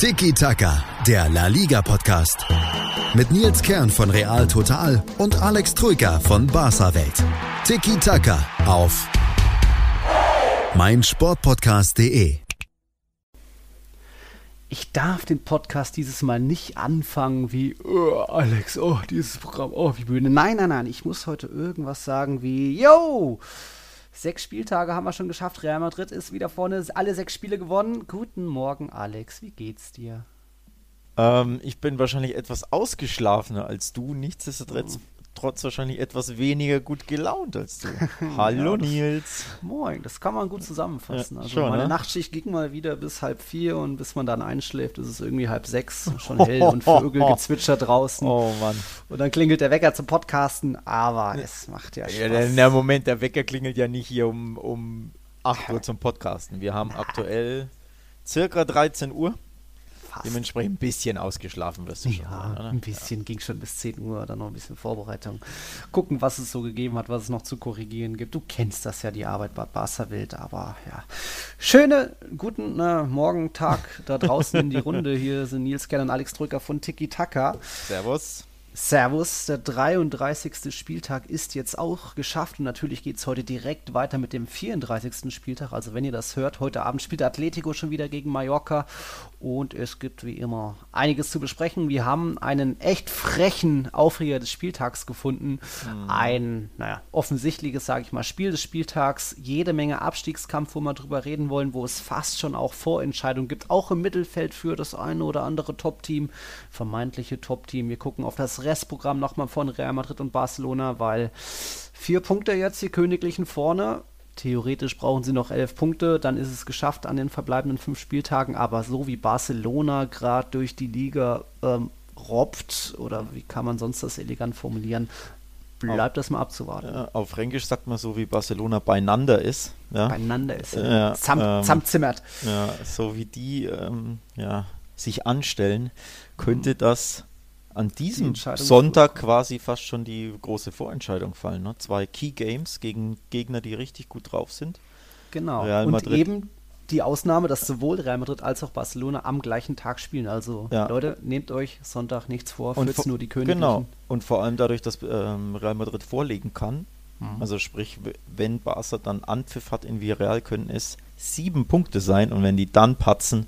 Tiki Taka, der La Liga Podcast. Mit Nils Kern von Real Total und Alex Troika von Barca Welt. Tiki Taka auf meinsportpodcast.de. Ich darf den Podcast dieses Mal nicht anfangen wie, oh, Alex, oh, dieses Programm, oh, wie Bühne. Nein, nein, nein, ich muss heute irgendwas sagen wie, yo, Sechs Spieltage haben wir schon geschafft. Real Madrid ist wieder vorne, alle sechs Spiele gewonnen. Guten Morgen, Alex. Wie geht's dir? Ähm, ich bin wahrscheinlich etwas ausgeschlafener als du. Nichtsdestotrotz oh trotz wahrscheinlich etwas weniger gut gelaunt als du. Hallo ja, Nils. Moin, das kann man gut zusammenfassen. Ja, also schon, meine ne? Nachtschicht ging mal wieder bis halb vier und bis man dann einschläft, ist es irgendwie halb sechs, schon hell und Vögel gezwitschert draußen. Oh Mann. Und dann klingelt der Wecker zum Podcasten, aber es macht ja Spaß. Ja, der, der Moment, der Wecker klingelt ja nicht hier um, um 8 Uhr zum Podcasten. Wir haben aktuell circa 13 Uhr. Fast. Dementsprechend ein bisschen ausgeschlafen wirst du ja, schon. Ja, ein bisschen. Ja. Ging schon bis 10 Uhr, dann noch ein bisschen Vorbereitung. Gucken, was es so gegeben hat, was es noch zu korrigieren gibt. Du kennst das ja, die Arbeit bei Barca Wild, aber ja. Schöne, guten na, Morgen, Tag da draußen in die Runde. Hier sind Nils Kern und Alex Drücker von Tiki Taka. Servus. Servus, der 33. Spieltag ist jetzt auch geschafft und natürlich geht es heute direkt weiter mit dem 34. Spieltag. Also wenn ihr das hört, heute Abend spielt Atletico schon wieder gegen Mallorca und es gibt wie immer einiges zu besprechen. Wir haben einen echt frechen Aufreger des Spieltags gefunden. Mhm. Ein, naja, offensichtliches, sage ich mal, Spiel des Spieltags. Jede Menge Abstiegskampf, wo wir drüber reden wollen, wo es fast schon auch Vorentscheidungen gibt, auch im Mittelfeld für das eine oder andere Top-Team, vermeintliche Top-Team. Wir gucken auf das Restprogramm nochmal von Real Madrid und Barcelona, weil vier Punkte jetzt die Königlichen vorne. Theoretisch brauchen sie noch elf Punkte, dann ist es geschafft an den verbleibenden fünf Spieltagen. Aber so wie Barcelona gerade durch die Liga ähm, robbt, oder wie kann man sonst das elegant formulieren, bleibt das mal abzuwarten. Ja, auf Fränkisch sagt man so, wie Barcelona beieinander ist. Ja? Beieinander ist. Ja, Zam ähm, zusammenzimmert. Ja, so wie die ähm, ja, sich anstellen, könnte das an diesem Sonntag quasi fast schon die große Vorentscheidung fallen. Ne? Zwei Key Games gegen Gegner, die richtig gut drauf sind. Genau. Real und Madrid. eben die Ausnahme, dass sowohl Real Madrid als auch Barcelona am gleichen Tag spielen. Also ja. Leute, nehmt euch Sonntag nichts vor, führt nur die Königlichen. Genau. Und vor allem dadurch, dass ähm, Real Madrid vorlegen kann. Mhm. Also sprich, wenn Barca dann Anpfiff hat in Villarreal, können es sieben Punkte sein und wenn die dann patzen,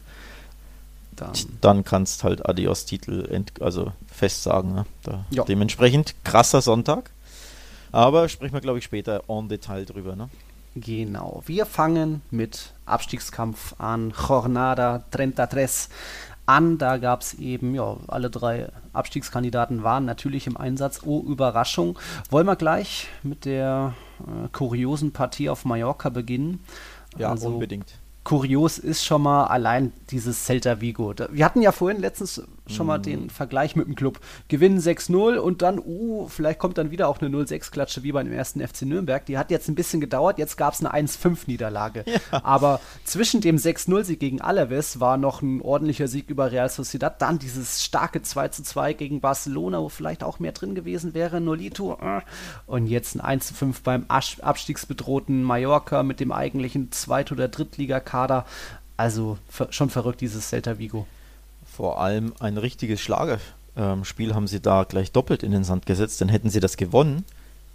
dann, dann kannst halt Adios-Titel also fest sagen. Ne? Da, dementsprechend krasser Sonntag. Aber sprechen wir, glaube ich, später en Detail drüber. Ne? Genau. Wir fangen mit Abstiegskampf an. Jornada 33 an. Da gab es eben, ja, alle drei Abstiegskandidaten waren natürlich im Einsatz. Oh, Überraschung. Wollen wir gleich mit der äh, kuriosen Partie auf Mallorca beginnen? Ja, also, unbedingt kurios ist schon mal allein dieses Celta Vigo. Wir hatten ja vorhin letztens schon mal den mhm. Vergleich mit dem Club. Gewinnen 6-0 und dann, uh, vielleicht kommt dann wieder auch eine 0-6-Klatsche wie beim ersten FC Nürnberg. Die hat jetzt ein bisschen gedauert, jetzt gab es eine 1-5-Niederlage. Ja. Aber zwischen dem 6-0-Sieg gegen Alaves war noch ein ordentlicher Sieg über Real Sociedad. Dann dieses starke 2-2 gegen Barcelona, wo vielleicht auch mehr drin gewesen wäre. Nolito. Äh. Und jetzt ein 1-5 beim abstiegsbedrohten Mallorca mit dem eigentlichen Zweit- oder Drittligakader. Also schon verrückt, dieses Celta Vigo. Vor allem ein richtiges Schlagerspiel ähm, haben sie da gleich doppelt in den Sand gesetzt. Dann hätten sie das gewonnen,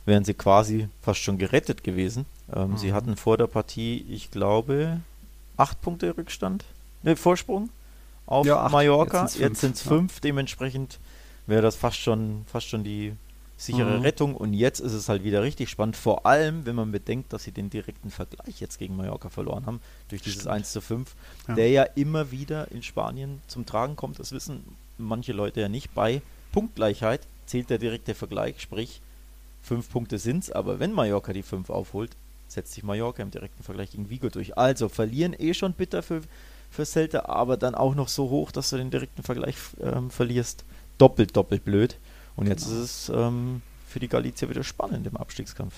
wären sie quasi fast schon gerettet gewesen. Ähm, mhm. Sie hatten vor der Partie, ich glaube, acht Punkte Rückstand, ne, Vorsprung auf ja. Mallorca. Jetzt sind es fünf, ja. dementsprechend wäre das fast schon, fast schon die sichere mhm. Rettung. Und jetzt ist es halt wieder richtig spannend, vor allem, wenn man bedenkt, dass sie den direkten Vergleich jetzt gegen Mallorca verloren haben, durch dieses Stimmt. 1 zu 5, ja. der ja immer wieder in Spanien zum Tragen kommt. Das wissen manche Leute ja nicht. Bei Punktgleichheit zählt der direkte Vergleich, sprich, fünf Punkte sind es, aber wenn Mallorca die fünf aufholt, setzt sich Mallorca im direkten Vergleich gegen Vigo durch. Also verlieren eh schon bitter für, für Celta, aber dann auch noch so hoch, dass du den direkten Vergleich ähm, verlierst. Doppelt, doppelt blöd. Und jetzt genau. ist es ähm, für die Galizier wieder spannend im Abstiegskampf.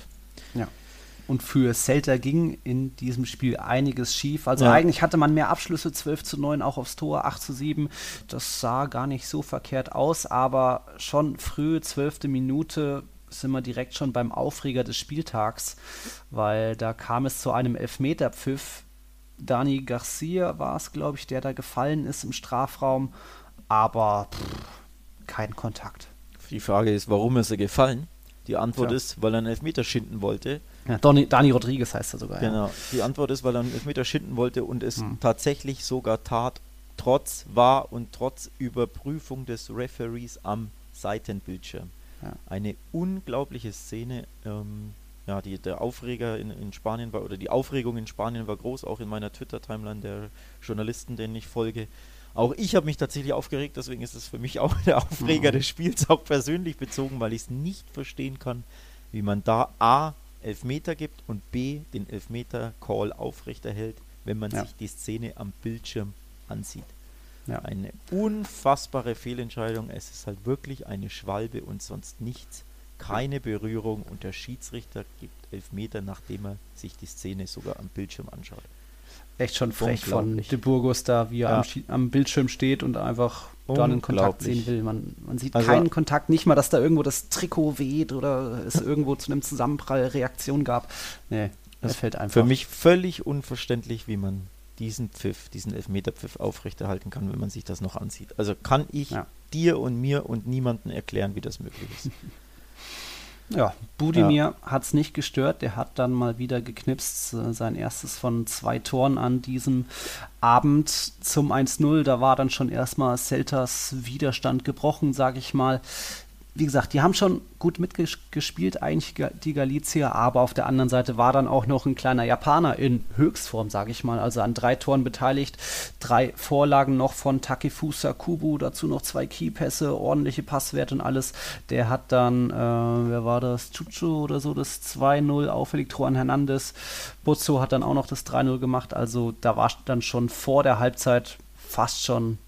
Ja. Und für Celta ging in diesem Spiel einiges schief. Also ja. eigentlich hatte man mehr Abschlüsse, 12 zu 9 auch aufs Tor, 8 zu 7. Das sah gar nicht so verkehrt aus, aber schon früh, 12. Minute, sind wir direkt schon beim Aufreger des Spieltags, weil da kam es zu einem Elfmeterpfiff Dani Garcia war es, glaube ich, der da gefallen ist im Strafraum, aber pff, kein Kontakt. Die Frage ist, warum ist er gefallen? Die Antwort Tja. ist, weil er einen Elfmeter schinden wollte. Ja, Donny, Dani Rodriguez heißt er sogar. Genau. Ja. Die Antwort ist, weil er einen Elfmeter schinden wollte und es hm. tatsächlich sogar tat, trotz war und trotz Überprüfung des Referees am Seitenbildschirm. Ja. Eine unglaubliche Szene. Ähm, ja, die, der Aufreger in, in Spanien war, oder die Aufregung in Spanien war groß, auch in meiner Twitter-Timeline der Journalisten, denen ich folge. Auch ich habe mich tatsächlich aufgeregt, deswegen ist es für mich auch der Aufreger mhm. des Spiels, auch persönlich bezogen, weil ich es nicht verstehen kann, wie man da A, Elfmeter gibt und B, den Elfmeter-Call aufrechterhält, wenn man ja. sich die Szene am Bildschirm ansieht. Ja. Eine unfassbare Fehlentscheidung. Es ist halt wirklich eine Schwalbe und sonst nichts keine Berührung und der Schiedsrichter gibt Elfmeter, nachdem er sich die Szene sogar am Bildschirm anschaut. Echt schon frech von De Burgos da, wie er ja. am, am, Bildschirm steht und einfach da einen Kontakt sehen will. Man, man sieht also, keinen Kontakt, nicht mal, dass da irgendwo das Trikot weht oder es irgendwo zu einem Zusammenprall Reaktion gab. Nee, das fällt einfach. Für mich völlig unverständlich, wie man diesen Pfiff, diesen Elfmeterpfiff aufrechterhalten kann, wenn man sich das noch ansieht. Also kann ich ja. dir und mir und niemanden erklären, wie das möglich ist. Ja, Budimir ja. hat es nicht gestört. Der hat dann mal wieder geknipst, äh, sein erstes von zwei Toren an diesem Abend zum 1-0. Da war dann schon erstmal Celtas Widerstand gebrochen, sage ich mal wie gesagt, die haben schon gut mitgespielt, eigentlich die Galizier, aber auf der anderen Seite war dann auch noch ein kleiner Japaner in Höchstform, sage ich mal, also an drei Toren beteiligt, drei Vorlagen noch von Takefusa Kubu, dazu noch zwei Keypässe, ordentliche Passwerte und alles. Der hat dann, äh, wer war das, Chucho oder so, das 2-0 auffällig, Juan Hernandez. Buzzo hat dann auch noch das 3-0 gemacht, also da war dann schon vor der Halbzeit fast schon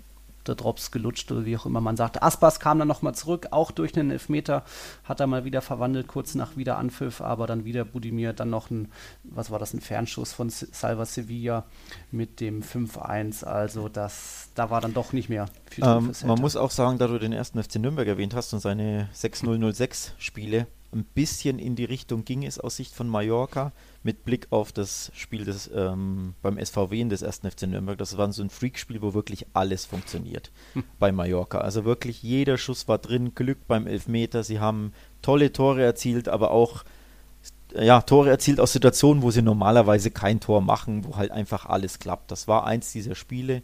der Drops gelutscht oder wie auch immer man sagt. Aspas kam dann nochmal zurück, auch durch einen Elfmeter, hat er mal wieder verwandelt, kurz nach wieder Anpfiff, aber dann wieder Budimir, dann noch ein, was war das, ein Fernschuss von Salva Sevilla mit dem 5-1, also das, da war dann doch nicht mehr viel ähm, Man muss auch sagen, da du den ersten FC Nürnberg erwähnt hast und seine 6-0-0-6 Spiele, ein bisschen in die Richtung ging es aus Sicht von Mallorca mit Blick auf das Spiel des, ähm, beim SVW in des ersten FC Nürnberg. Das war so ein Freakspiel, wo wirklich alles funktioniert hm. bei Mallorca. Also wirklich jeder Schuss war drin, Glück beim Elfmeter. Sie haben tolle Tore erzielt, aber auch ja, Tore erzielt aus Situationen, wo sie normalerweise kein Tor machen, wo halt einfach alles klappt. Das war eins dieser Spiele.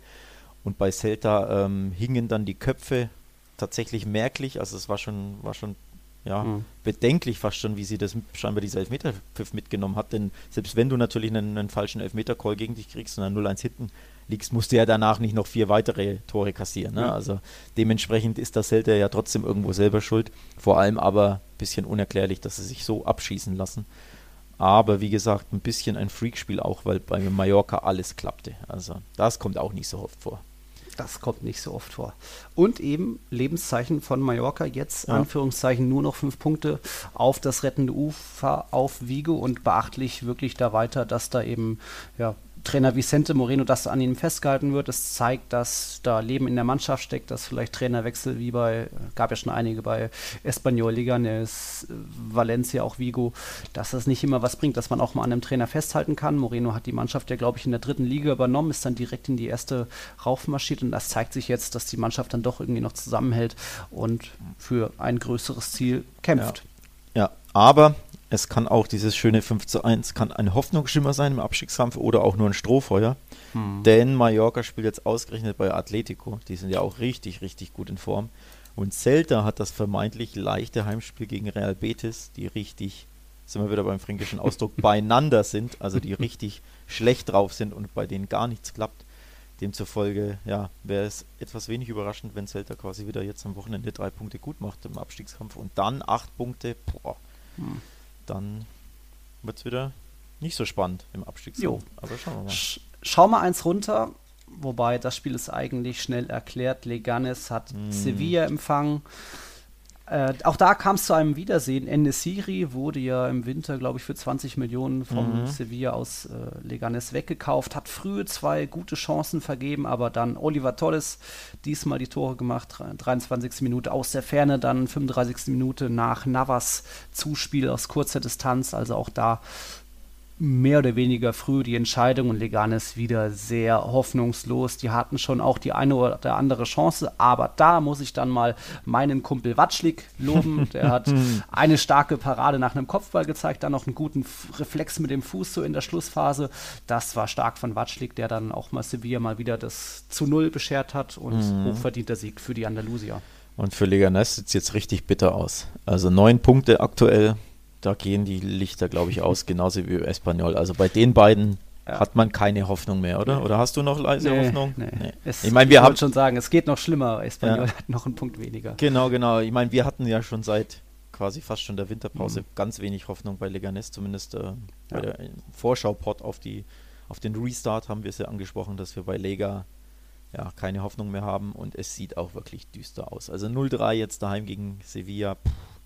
Und bei Celta ähm, hingen dann die Köpfe tatsächlich merklich. Also es war schon, war schon ja, mhm. bedenklich fast schon, wie sie das scheinbar dieser Elfmeterpfiff mitgenommen hat. Denn selbst wenn du natürlich einen, einen falschen Elfmeter-Call gegen dich kriegst und dann 0-1 hinten liegst, musst du ja danach nicht noch vier weitere Tore kassieren. Ne? Mhm. Also dementsprechend ist das Celta ja trotzdem irgendwo selber schuld. Vor allem aber ein bisschen unerklärlich, dass sie sich so abschießen lassen. Aber wie gesagt, ein bisschen ein Freakspiel auch, weil bei Mallorca alles klappte. Also das kommt auch nicht so oft vor. Das kommt nicht so oft vor. Und eben Lebenszeichen von Mallorca, jetzt ja. Anführungszeichen nur noch fünf Punkte auf das rettende Ufer auf Vigo und beachtlich wirklich da weiter, dass da eben ja, Trainer Vicente Moreno, dass an ihm festgehalten wird. Es zeigt, dass da Leben in der Mannschaft steckt, dass vielleicht Trainerwechsel wie bei, gab ja schon einige bei Espanyol, Leganes, Valencia, auch Vigo, dass das nicht immer was bringt, dass man auch mal an einem Trainer festhalten kann. Moreno hat die Mannschaft ja, glaube ich, in der dritten Liga übernommen, ist dann direkt in die erste raufmarschiert und das zeigt sich jetzt, dass die Mannschaft dann doch irgendwie noch zusammenhält und für ein größeres Ziel kämpft. Ja, ja aber es kann auch dieses schöne 5 zu 1, kann ein Hoffnungsschimmer sein im Abstiegskampf oder auch nur ein Strohfeuer. Hm. Denn Mallorca spielt jetzt ausgerechnet bei Atletico. Die sind ja auch richtig, richtig gut in Form. Und Celta hat das vermeintlich leichte Heimspiel gegen Real Betis, die richtig, sind wir wieder beim fränkischen Ausdruck, beieinander sind, also die richtig schlecht drauf sind und bei denen gar nichts klappt. Demzufolge, ja, wäre es etwas wenig überraschend, wenn Celta quasi wieder jetzt am Wochenende drei Punkte gut macht im Abstiegskampf und dann acht Punkte, boah. Hm dann wird es wieder nicht so spannend im Abstiegskampf. Aber schauen wir mal. Sch schau mal eins runter, wobei das Spiel ist eigentlich schnell erklärt. Leganes hat mm. Sevilla empfangen. Äh, auch da kam es zu einem Wiedersehen. Enesiri wurde ja im Winter, glaube ich, für 20 Millionen vom mhm. Sevilla aus äh, Leganes weggekauft, hat früh zwei gute Chancen vergeben, aber dann Oliver Torres diesmal die Tore gemacht, 23. Minute aus der Ferne, dann 35. Minute nach Navas Zuspiel aus kurzer Distanz, also auch da mehr oder weniger früh die Entscheidung und Leganes wieder sehr hoffnungslos. Die hatten schon auch die eine oder andere Chance, aber da muss ich dann mal meinen Kumpel Watschlik loben. Der hat eine starke Parade nach einem Kopfball gezeigt, dann noch einen guten Reflex mit dem Fuß so in der Schlussphase. Das war stark von Watschlik, der dann auch mal Sevilla mal wieder das zu Null beschert hat und mhm. hochverdienter Sieg für die Andalusier. Und für Leganes sieht es jetzt richtig bitter aus. Also neun Punkte aktuell da gehen die Lichter, glaube ich, aus, genauso wie Espanyol. Also bei den beiden ja. hat man keine Hoffnung mehr, oder? Oder hast du noch leise nee, Hoffnung? Nee. nee. Es, ich meine, wir haben schon sagen, es geht noch schlimmer. Espanyol ja. hat noch einen Punkt weniger. Genau, genau. Ich meine, wir hatten ja schon seit quasi fast schon der Winterpause mhm. ganz wenig Hoffnung bei Leganes, zumindest äh, bei der Vorschau-Pod auf auf den Restart haben wir es ja angesprochen, dass wir bei Lega ja keine Hoffnung mehr haben und es sieht auch wirklich düster aus. Also 0-3 jetzt daheim gegen Sevilla. Pff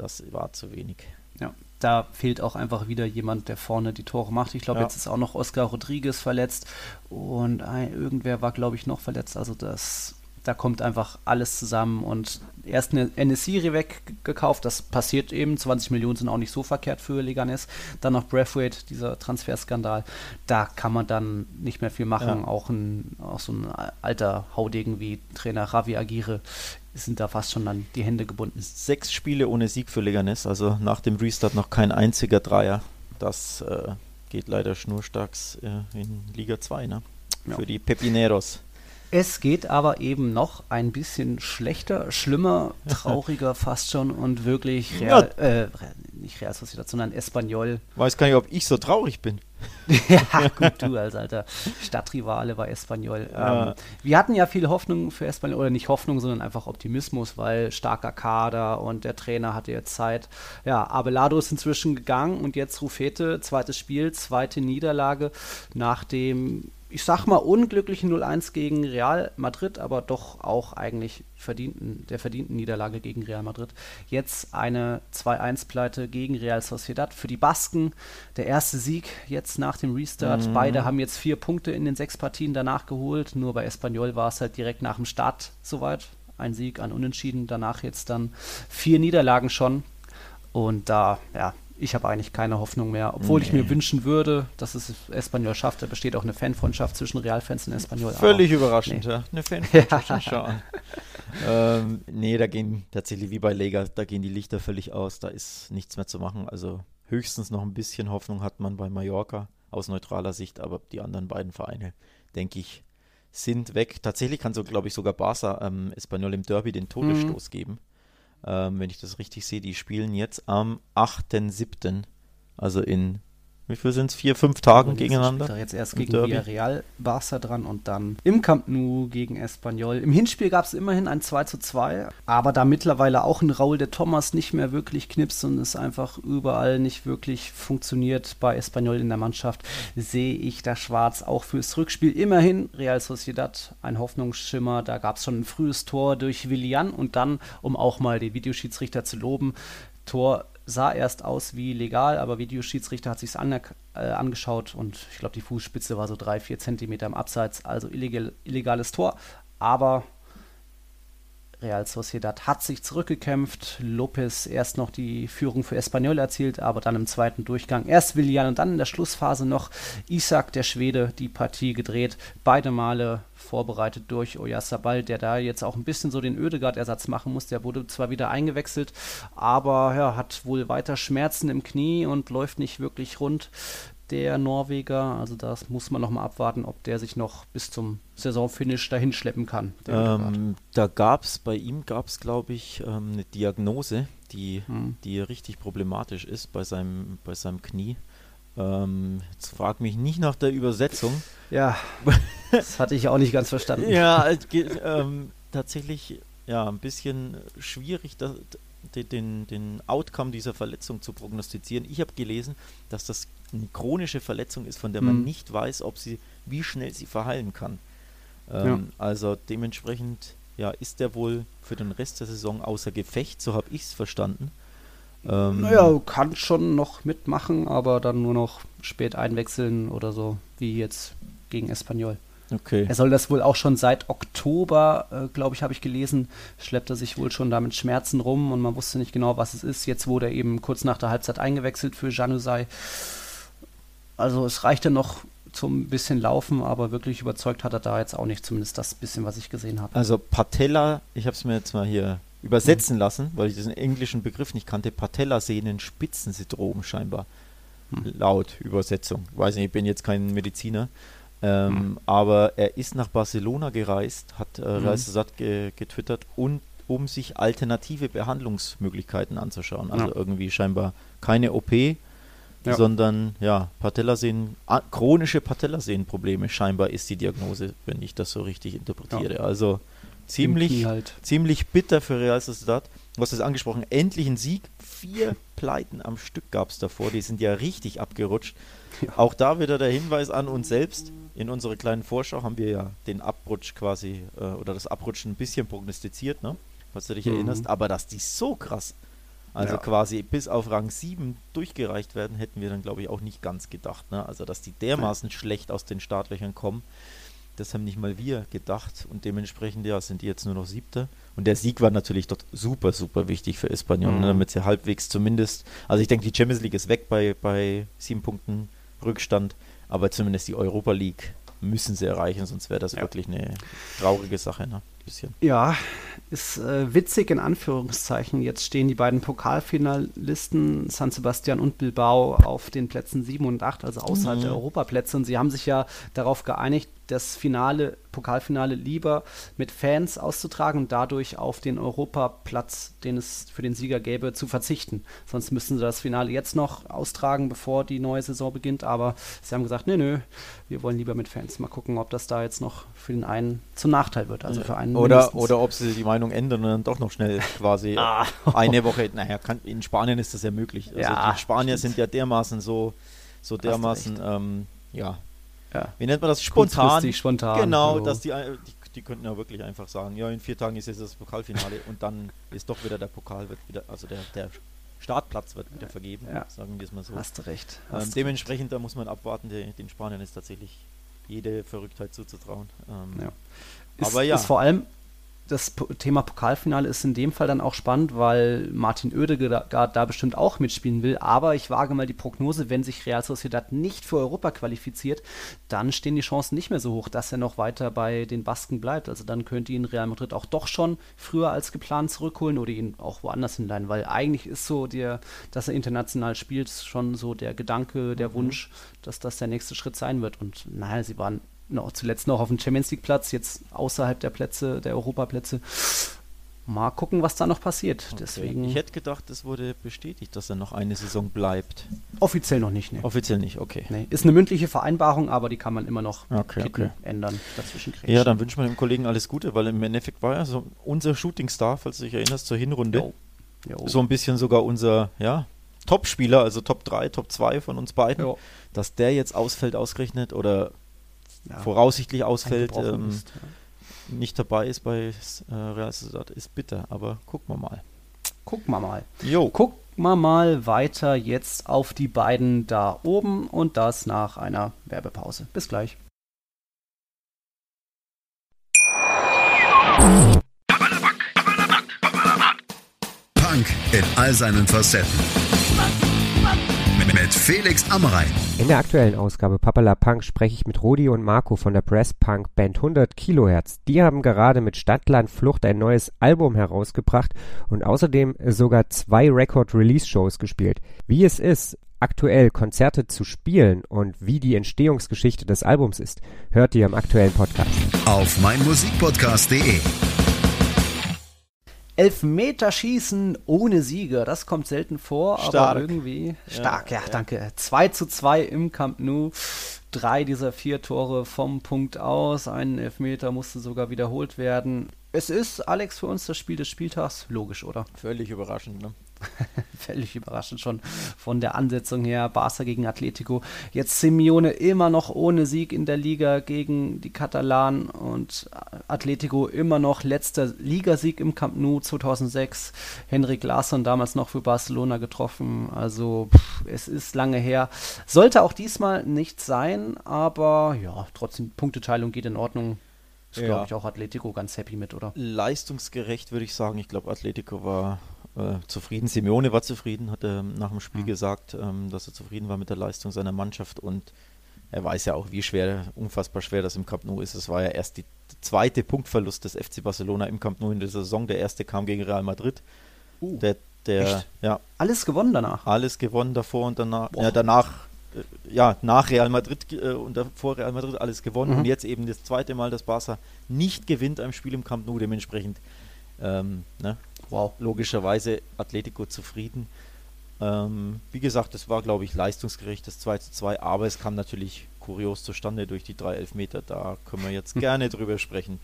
das war zu wenig. Ja, da fehlt auch einfach wieder jemand, der vorne die Tore macht. Ich glaube, ja. jetzt ist auch noch Oscar Rodriguez verletzt und ein, irgendwer war, glaube ich, noch verletzt. Also das da kommt einfach alles zusammen und erst eine NSC weggekauft, das passiert eben, 20 Millionen sind auch nicht so verkehrt für Leganes, dann noch Braithwaite, dieser Transferskandal, da kann man dann nicht mehr viel machen, ja. auch, ein, auch so ein alter Haudegen wie Trainer Javi Aguirre sind da fast schon dann die Hände gebunden. Sechs Spiele ohne Sieg für Leganes, also nach dem Restart noch kein einziger Dreier, das äh, geht leider schnurstracks äh, in Liga 2, ne? Ja. Für die Pepineros. Es geht aber eben noch ein bisschen schlechter, schlimmer, trauriger fast schon und wirklich Real, ja. äh, nicht Real Sociedad, sondern Espanyol. Weiß gar nicht, ob ich so traurig bin. ja, gut, du als alter Stadtrivale bei Espanyol. Ja. Ähm, wir hatten ja viel Hoffnung für Espanyol, oder nicht Hoffnung, sondern einfach Optimismus, weil starker Kader und der Trainer hatte jetzt Zeit. Ja, Abelado ist inzwischen gegangen und jetzt Rufete, zweites Spiel, zweite Niederlage nach dem ich sag mal, unglücklichen 0-1 gegen Real Madrid, aber doch auch eigentlich verdienten, der verdienten Niederlage gegen Real Madrid. Jetzt eine 2-1-Pleite gegen Real Sociedad für die Basken. Der erste Sieg jetzt nach dem Restart. Mhm. Beide haben jetzt vier Punkte in den sechs Partien danach geholt. Nur bei Espanyol war es halt direkt nach dem Start soweit. Ein Sieg, ein Unentschieden. Danach jetzt dann vier Niederlagen schon. Und da, ja, ich habe eigentlich keine Hoffnung mehr, obwohl nee. ich mir wünschen würde, dass es Espanyol schafft. Da besteht auch eine Fanfreundschaft zwischen Realfans und Espanyol. Völlig überraschend, nee. ja. Eine Fanfreundschaft. ja. ähm, nee, da gehen tatsächlich wie bei Lega, da gehen die Lichter völlig aus. Da ist nichts mehr zu machen. Also höchstens noch ein bisschen Hoffnung hat man bei Mallorca aus neutraler Sicht, aber die anderen beiden Vereine, denke ich, sind weg. Tatsächlich kann so, glaube ich, sogar Barca ähm, Espanyol im Derby den Todesstoß mhm. geben ähm, wenn ich das richtig sehe, die spielen jetzt am 8.7., also in wie viel sind es? Vier, fünf Tagen gegeneinander? Jetzt erst gegen Villarreal, Barca dran und dann im Camp Nou gegen Espanyol. Im Hinspiel gab es immerhin ein 2 zu 2, aber da mittlerweile auch ein Raul de Thomas nicht mehr wirklich knipst und es einfach überall nicht wirklich funktioniert bei Espanyol in der Mannschaft, sehe ich da schwarz auch fürs Rückspiel. Immerhin Real Sociedad, ein Hoffnungsschimmer. Da gab es schon ein frühes Tor durch Willian und dann, um auch mal den Videoschiedsrichter zu loben, Tor sah erst aus wie legal, aber Videoschiedsrichter hat sich es äh, angeschaut und ich glaube, die Fußspitze war so drei, vier Zentimeter im Abseits, also illegal, illegales Tor. Aber Real Sociedad hat sich zurückgekämpft. Lopez erst noch die Führung für Espanyol erzielt, aber dann im zweiten Durchgang erst Willian und dann in der Schlussphase noch Isaac, der Schwede, die Partie gedreht. Beide Male vorbereitet durch Oyasabal, der da jetzt auch ein bisschen so den Ödegard-Ersatz machen muss. Der wurde zwar wieder eingewechselt, aber ja, hat wohl weiter Schmerzen im Knie und läuft nicht wirklich rund der Norweger. Also das muss man noch mal abwarten, ob der sich noch bis zum Saisonfinish dahin schleppen kann. Ähm, da gab es, bei ihm gab es, glaube ich, ähm, eine Diagnose, die, hm. die richtig problematisch ist bei seinem, bei seinem Knie. Ähm, jetzt frag mich nicht nach der Übersetzung. Ja, das hatte ich auch nicht ganz verstanden. ja, ähm, tatsächlich ja, ein bisschen schwierig, das, den, den Outcome dieser Verletzung zu prognostizieren. Ich habe gelesen, dass das eine chronische Verletzung ist, von der man mhm. nicht weiß, ob sie, wie schnell sie verheilen kann. Ähm, ja. Also dementsprechend ja, ist der wohl für den Rest der Saison außer Gefecht, so habe ich es verstanden. Ähm, naja, kann schon noch mitmachen, aber dann nur noch spät einwechseln oder so, wie jetzt gegen Espanyol. Okay. Er soll das wohl auch schon seit Oktober, äh, glaube ich, habe ich gelesen, schleppt er sich wohl schon da mit Schmerzen rum und man wusste nicht genau, was es ist. Jetzt wurde er eben kurz nach der Halbzeit eingewechselt für Januzaj. Also es reichte noch zum bisschen Laufen, aber wirklich überzeugt hat er da jetzt auch nicht, zumindest das bisschen, was ich gesehen habe. Also Patella, ich habe es mir jetzt mal hier übersetzen mhm. lassen, weil ich diesen englischen Begriff nicht kannte, Patellasehnen-Spitzensyndrom scheinbar. Mhm. Laut Übersetzung. Ich weiß nicht, ich bin jetzt kein Mediziner. Ähm, mhm. Aber er ist nach Barcelona gereist, hat äh, mhm. Reisesatt ge getwittert und um sich alternative Behandlungsmöglichkeiten anzuschauen. Also ja. irgendwie scheinbar keine OP, ja. sondern ja, Patellasehnen, chronische Patellasehnenprobleme scheinbar ist die Diagnose, wenn ich das so richtig interpretiere. Ja. Also ziemlich, halt. ziemlich bitter für Real Sociedad. Du hast es angesprochen, endlich ein Sieg. Vier Pleiten am Stück gab es davor, die sind ja richtig abgerutscht. Auch da wieder der Hinweis an uns selbst in unserer kleinen Vorschau haben wir ja den Abrutsch quasi äh, oder das Abrutschen ein bisschen prognostiziert, ne? falls du dich mhm. erinnerst. Aber dass die so krass, also ja. quasi bis auf Rang 7 durchgereicht werden, hätten wir dann, glaube ich, auch nicht ganz gedacht. Ne? Also, dass die dermaßen ja. schlecht aus den Startlöchern kommen, das haben nicht mal wir gedacht. Und dementsprechend, ja, sind die jetzt nur noch Siebter. Und der Sieg war natürlich dort super, super wichtig für Espanyol, ne? mhm. ne? damit sie halbwegs zumindest, also ich denke, die Champions League ist weg bei, bei sieben Punkten Rückstand aber zumindest die Europa League müssen sie erreichen, sonst wäre das ja. wirklich eine traurige Sache. Ne? Bisschen. Ja, ist äh, witzig in Anführungszeichen. Jetzt stehen die beiden Pokalfinalisten San Sebastian und Bilbao auf den Plätzen 7 und 8, also außerhalb mhm. der Europaplätze. Und sie haben sich ja darauf geeinigt, das Finale, Pokalfinale lieber mit Fans auszutragen und dadurch auf den Europaplatz, den es für den Sieger gäbe, zu verzichten. Sonst müssten sie das Finale jetzt noch austragen, bevor die neue Saison beginnt. Aber sie haben gesagt, nö, nö, wir wollen lieber mit Fans. Mal gucken, ob das da jetzt noch für den einen zum Nachteil wird. Also für einen oder, oder ob sie die Meinung ändern und dann doch noch schnell quasi ah. eine Woche, naja, kann, in Spanien ist das ja möglich. Also ja, die Spanier stimmt. sind ja dermaßen so, so dermaßen, ähm, ja, ja. Wie nennt man das? Spontan. spontan. Genau, so. dass die, die, die könnten ja wirklich einfach sagen, ja, in vier Tagen ist jetzt das Pokalfinale und dann ist doch wieder der Pokal wird wieder, also der, der Startplatz wird wieder vergeben, ja. sagen wir es mal so. Hast du recht. Ähm, Hast ähm, dementsprechend, da muss man abwarten, die, den Spaniern ist tatsächlich jede Verrücktheit zuzutrauen. Ähm, ja. Ist, aber ja. Ist vor allem das Thema Pokalfinale ist in dem Fall dann auch spannend, weil Martin Oedegaard da bestimmt auch mitspielen will. Aber ich wage mal die Prognose, wenn sich Real Sociedad nicht für Europa qualifiziert, dann stehen die Chancen nicht mehr so hoch, dass er noch weiter bei den Basken bleibt. Also dann könnte ihn Real Madrid auch doch schon früher als geplant zurückholen oder ihn auch woanders hinleihen, weil eigentlich ist so der, dass er international spielt, schon so der Gedanke, der mhm. Wunsch, dass das der nächste Schritt sein wird. Und naja, sie waren noch, zuletzt noch auf dem Champions League Platz, jetzt außerhalb der Plätze, der Europaplätze. Mal gucken, was da noch passiert. Okay. Deswegen ich hätte gedacht, es wurde bestätigt, dass er noch eine Saison bleibt. Offiziell noch nicht, ne? Offiziell nicht, okay. Nee. Ist eine mündliche Vereinbarung, aber die kann man immer noch okay, okay. ändern, dazwischen kriegen. Ja, dann wünschen wir dem Kollegen alles Gute, weil im Endeffekt war er so unser Shootingstar, falls du dich erinnerst, zur Hinrunde. Jo. Jo. So ein bisschen sogar unser, ja, Top-Spieler, also Top 3, Top 2 von uns beiden. Jo. Dass der jetzt ausfällt, ausgerechnet oder ja, voraussichtlich ausfällt, ähm, ist, ja. nicht dabei ist bei äh, Real Sociedad, ist bitter. Aber gucken wir mal. Gucken wir mal. Jo. Gucken wir mal weiter jetzt auf die beiden da oben und das nach einer Werbepause. Bis gleich. Punk in all seinen Facetten mit Felix Amrein. In der aktuellen Ausgabe Papala Punk spreche ich mit Rudi und Marco von der Press Punk Band 100 Kilohertz. Die haben gerade mit Stadtland Flucht ein neues Album herausgebracht und außerdem sogar zwei Record-Release-Shows gespielt. Wie es ist, aktuell Konzerte zu spielen und wie die Entstehungsgeschichte des Albums ist, hört ihr im aktuellen Podcast. Auf meinmusikpodcast.de Elfmeterschießen ohne Sieger, das kommt selten vor, stark. aber irgendwie stark, ja, ja, danke. 2 zu 2 im Camp Nou. Drei dieser vier Tore vom Punkt aus. Ein Elfmeter musste sogar wiederholt werden. Es ist, Alex, für uns das Spiel des Spieltags. Logisch, oder? Völlig überraschend, ne? Völlig überraschend schon von der Ansetzung her. Barca gegen Atletico. Jetzt Simeone immer noch ohne Sieg in der Liga gegen die Katalanen und Atletico immer noch letzter Ligasieg im Camp Nou 2006. Henrik Larsson damals noch für Barcelona getroffen. Also pff, es ist lange her. Sollte auch diesmal nicht sein, aber ja, trotzdem Punkteteilung geht in Ordnung. Ist, ja. glaube ich, auch Atletico ganz happy mit, oder? Leistungsgerecht würde ich sagen. Ich glaube, Atletico war äh, zufrieden. Simeone war zufrieden, hat er nach dem Spiel Mhm. gesagt, ähm, dass er zufrieden war mit der Leistung seiner Mannschaft und er weiß ja auch, wie schwer, unfassbar schwer das im Camp Nou ist. Es war ja erst die zweite Punktverlust des FC Barcelona im Camp Nou in der Saison. Der erste kam gegen Real Madrid. Uh, Der, der, ja, alles gewonnen danach. alles gewonnen davor und danach, Boah. ja, danach, äh, ja, nach Real Madrid äh, und vor Real Madrid alles gewonnen Mhm. und jetzt eben das zweite Mal, dass Barca nicht gewinnt einem Spiel im Camp Nou, dementsprechend, ähm, ne, Wow. logischerweise Atletico zufrieden. Ähm, wie gesagt, es war, glaube ich, leistungsgerecht, das 2 zu 2, aber es kam natürlich kurios zustande durch die drei Elfmeter. Da können wir jetzt gerne drüber sprechen,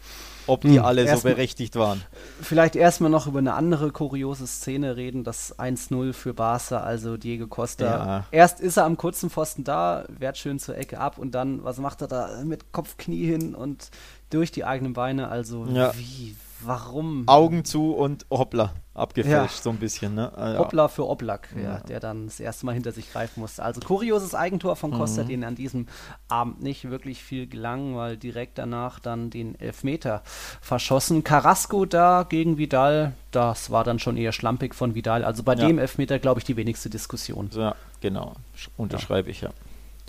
ob die Hm, alle so berechtigt waren. Vielleicht erstmal noch über eine andere kuriose Szene reden, das 1-0 für Barca, also Diego Costa. Ja. Erst ist er am kurzen Pfosten da, wehrt schön zur Ecke ab und dann, was macht er da? Mit Kopf, Knie hin und durch die eigenen Beine, also Ja. wie, warum? Augen zu und hoppla, abgefälscht Ja. so ein bisschen. Ne? Äh, ja. Hoppla für Oblak, ja. Der dann das erste Mal hinter sich greifen musste. Also kurioses Eigentor von Costa, Mhm. den an diesem Abend nicht wirklich viel gelang, weil direkt danach dann den Elfmeter verschossen. Carrasco da gegen Vidal, das war dann schon eher schlampig von Vidal. Also bei dem Elfmeter, glaube ich, die wenigste Diskussion. Ja, genau, Sch- unterschreibe ich ja.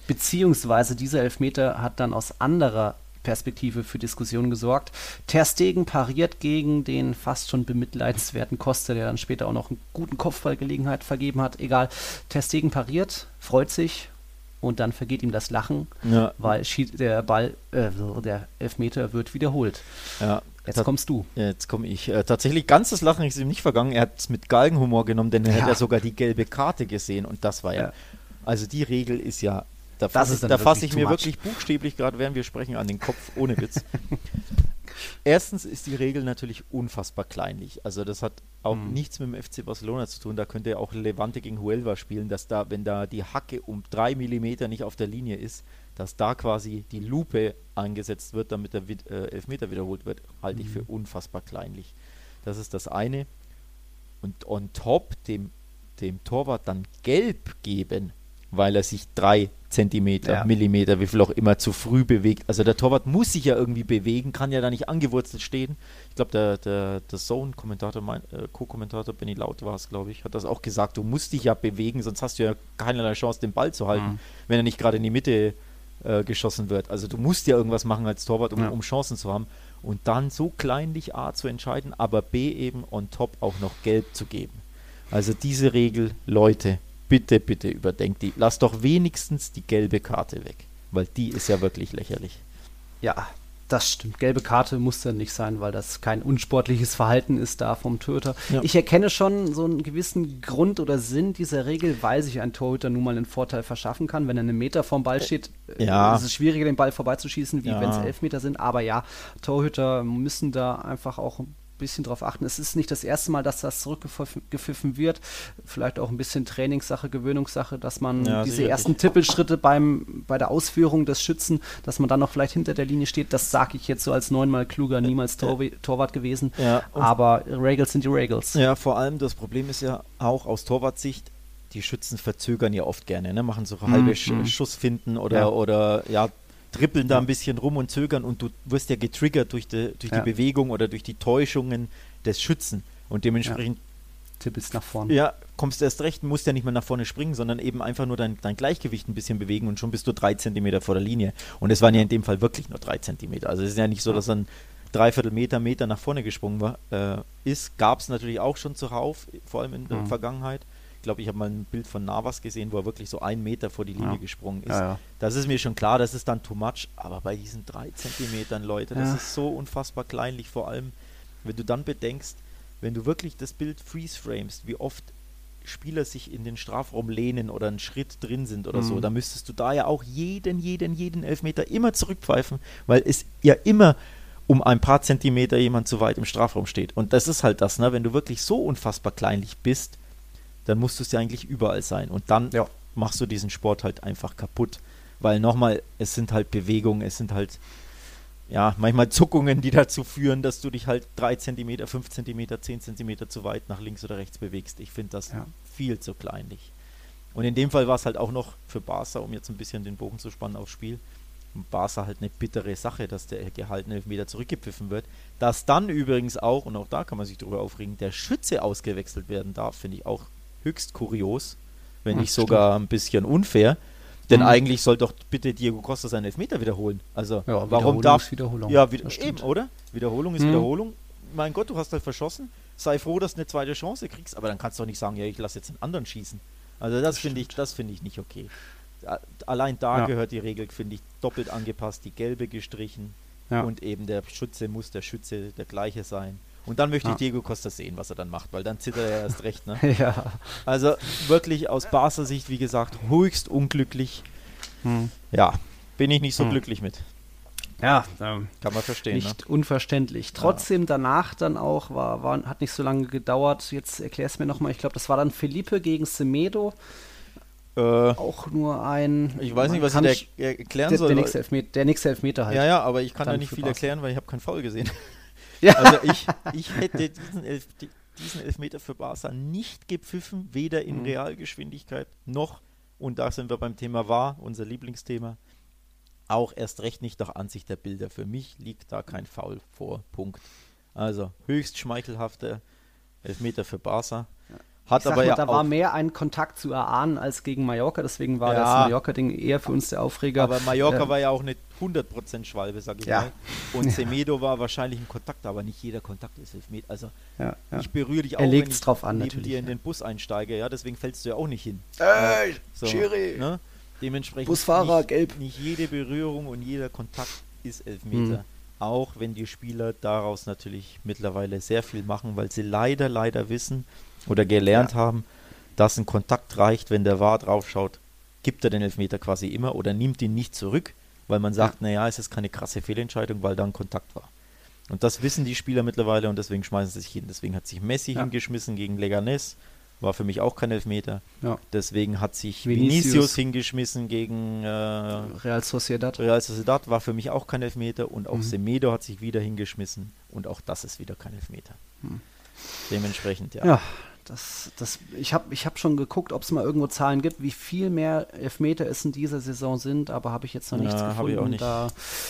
Beziehungsweise dieser Elfmeter hat dann aus anderer Perspektive für Diskussionen gesorgt. Ter Stegen pariert gegen den fast schon bemitleidenswerten Costa, der dann später auch noch einen guten Kopfballgelegenheit vergeben hat. Egal. Ter Stegen pariert, freut sich und dann vergeht ihm das Lachen, Ja, weil der Ball, äh, der Elfmeter wird wiederholt. ja. Jetzt kommst du. Jetzt komme ich. Äh, tatsächlich, ganzes Lachen ist ihm nicht vergangen. Er hat es mit Galgenhumor genommen, denn er Ja. hat ja sogar die gelbe Karte gesehen und das war. Ja. Also die Regel ist ja. Da fasse ich, da fass ich mir much. wirklich buchstäblich, gerade während wir sprechen, an den Kopf, ohne Witz. Erstens ist die Regel natürlich unfassbar kleinlich. Also das hat auch Mhm. nichts mit dem FC Barcelona zu tun. Da könnte ja auch Levante gegen Huelva spielen, dass da, wenn da die Hacke um drei Millimeter nicht auf der Linie ist, dass da quasi die Lupe eingesetzt wird, damit der äh, Elfmeter wiederholt wird, halte ich für Mhm. unfassbar kleinlich. Das ist das eine. Und on top dem, dem Torwart dann gelb geben, weil er sich drei Zentimeter, Ja. Millimeter, wie viel auch immer, zu früh bewegt. Also der Torwart muss sich ja irgendwie bewegen, kann ja da nicht angewurzelt stehen. Ich glaube, der, der, der Zone-Kommentator, mein, äh, Co-Kommentator Benny Laut war es, glaube ich, hat das auch gesagt. Du musst dich ja bewegen, sonst hast du ja keinerlei Chance, den Ball zu halten, Mhm. wenn er nicht gerade in die Mitte äh, geschossen wird. Also du musst ja irgendwas machen als Torwart, um, Ja. um Chancen zu haben. Und dann so kleinlich A zu entscheiden, aber B eben on top auch noch gelb zu geben. Also diese Regel, Leute, bitte, bitte überdenkt die. Lass doch wenigstens die gelbe Karte weg, weil die ist ja wirklich lächerlich. Ja, das stimmt. Gelbe Karte muss dann nicht sein, weil das kein unsportliches Verhalten ist da vom Torhüter. Ja. Ich erkenne schon so einen gewissen Grund oder Sinn dieser Regel, weil sich ein Torhüter nun mal einen Vorteil verschaffen kann. Wenn er einen Meter vom Ball steht, äh, Ja. ist es schwieriger, den Ball vorbeizuschießen, wie Ja. wenn es elf Meter sind. Aber ja, Torhüter müssen da einfach auch bisschen drauf achten. Es ist nicht das erste Mal, dass das zurückgepfiffen wird. Vielleicht auch ein bisschen Trainingssache, Gewöhnungssache, dass man Ja, diese sicherlich. ersten Tippelschritte beim, bei der Ausführung des Schützen, dass man dann noch vielleicht hinter der Linie steht. Das sage ich jetzt so als neunmal kluger, niemals Tor Torwart gewesen. Ja, Aber Regels sind die Regels. Ja, vor allem das Problem ist ja auch aus Torwartsicht, die Schützen verzögern ja oft gerne, ne? machen so halbe Sch mhm. Schussfinden oder, Ja. oder ja, trippeln da ein bisschen rum und zögern und du wirst ja getriggert durch, die, durch Ja. die Bewegung oder durch die Täuschungen des Schützen und dementsprechend Tippels nach vorne. ja. kommst du erst recht, musst ja nicht mehr nach vorne springen, sondern eben einfach nur dein, dein Gleichgewicht ein bisschen bewegen und schon bist du drei Zentimeter vor der Linie. Und es waren ja in dem Fall wirklich nur drei Zentimeter. Also es ist ja nicht so, dass ein Dreiviertel Meter, Meter nach vorne gesprungen war, äh, ist. Gab es natürlich auch schon zuhauf, vor allem in der Mhm. Vergangenheit. Ich glaube, ich habe mal ein Bild von Navas gesehen, wo er wirklich so einen Meter vor die Linie Ja. gesprungen ist. Ja, ja. Das ist mir schon klar, das ist dann too much, aber bei diesen drei Zentimetern, Leute, das ist so unfassbar kleinlich, vor allem, wenn du dann bedenkst, wenn du wirklich das Bild freeze framest, wie oft Spieler sich in den Strafraum lehnen oder einen Schritt drin sind oder so, Mhm. dann müsstest du da ja auch jeden, jeden, jeden Elfmeter immer zurückpfeifen, weil es ja immer um ein paar Zentimeter jemand zu weit im Strafraum steht. Und das ist halt das, ne? wenn du wirklich so unfassbar kleinlich bist, dann musst du es ja eigentlich überall sein. Und dann Ja. machst du diesen Sport halt einfach kaputt. Weil nochmal, es sind halt Bewegungen, es sind halt, ja, manchmal Zuckungen, die dazu führen, dass du dich halt 3 cm, 5 cm, 10 cm zu weit nach links oder rechts bewegst. Ich finde das Ja. viel zu kleinlich. Und in dem Fall war es halt auch noch für Barca, um jetzt ein bisschen den Bogen zu spannen aufs Spiel, Barca halt eine bittere Sache, dass der gehaltene Elfmeter zurückgepfiffen wird. Dass dann übrigens auch, und auch da kann man sich drüber aufregen, der Schütze ausgewechselt werden darf, finde ich auch höchst kurios, wenn nicht sogar ein bisschen unfair. Denn Mhm. eigentlich soll doch bitte Diego Costa seinen Elfmeter wiederholen. Also Ja, warum darf ist Wiederholung. Ja, wieder, Das eben, stimmt. oder? Wiederholung ist Mhm. Wiederholung. Mein Gott, du hast halt verschossen. Sei froh, dass du eine zweite Chance kriegst, aber dann kannst du doch nicht sagen, ja, ich lasse jetzt den anderen schießen. Also das finde ich, das finde ich nicht okay. Allein da Ja. gehört die Regel, finde ich, doppelt angepasst, die gelbe gestrichen Ja. und eben der Schütze muss der Schütze der gleiche sein. Und dann möchte ich Ja. Diego Costa sehen, was er dann macht, weil dann zittert er erst recht. Ne? ja. Also wirklich aus Barca Sicht, wie gesagt, höchst unglücklich. Hm. Ja, bin ich nicht so Hm. glücklich mit. Ja, ähm, Kann man verstehen. Ne? nicht unverständlich. Trotzdem danach dann auch, war, war, hat nicht so lange gedauert. Jetzt erklär es mir nochmal. Ich glaube, das war dann Felipe gegen Semedo. Äh, Auch nur ein. ich weiß nicht, was ich da er- erklären der, soll. der, nächste Elfmeter, der nächste Elfmeter halt. ja, ja, aber ich kann da nicht viel erklären, weil ich habe keinen Foul gesehen. Ja. Also ich, ich hätte diesen, Elf, die- diesen Elfmeter für Barca nicht gepfiffen, weder in Mhm. Realgeschwindigkeit noch, und da sind wir beim Thema war, unser Lieblingsthema, auch erst recht nicht nach Ansicht der Bilder. Für mich liegt da kein Foul vor. Punkt. Also höchst schmeichelhafter Elfmeter für Barca. Hat Ich sag aber mal, ja da auch, war mehr ein Kontakt zu erahnen als gegen Mallorca, deswegen war Ja. das Mallorca-Ding eher für uns der Aufreger. aber Mallorca Äh, war ja auch eine 100% Schwalbe, sag ich Ja. mal. Und Semedo war wahrscheinlich ein Kontakt, aber nicht jeder Kontakt ist Elfmeter. Also ja, ja. Ich berühre dich auch, Er wenn ich drauf an, neben dir in ja. den Bus einsteige, ja, deswegen fällst du ja auch nicht hin. Ey, So, Schiri. Ne? Dementsprechend Busfahrer, nicht, gelb. nicht jede Berührung und jeder Kontakt ist Elfmeter. Hm. Auch wenn die Spieler daraus natürlich mittlerweile sehr viel machen, weil sie leider, leider wissen oder gelernt Ja. haben, dass ein Kontakt reicht, wenn der War draufschaut, gibt er den Elfmeter quasi immer oder nimmt ihn nicht zurück, weil man sagt, naja, es ist keine krasse Fehlentscheidung, weil da ein Kontakt war. Und das wissen die Spieler mittlerweile und deswegen schmeißen sie sich hin. Deswegen hat sich Messi Ja. hingeschmissen gegen Leganes, war für mich auch kein Elfmeter. Ja. Deswegen hat sich Vinicius. Vinicius, hingeschmissen gegen äh, Real Sociedad. Real Sociedad, war für mich auch kein Elfmeter und auch Mhm. Semedo hat sich wieder hingeschmissen und auch das ist wieder kein Elfmeter. Hm. Dementsprechend, ja. Ja, das, das, ich habe ich hab schon geguckt, ob es mal irgendwo Zahlen gibt, wie viel mehr Elfmeter es in dieser Saison sind, aber habe ich jetzt noch nichts Ja, gefunden. ich auch nicht. Da,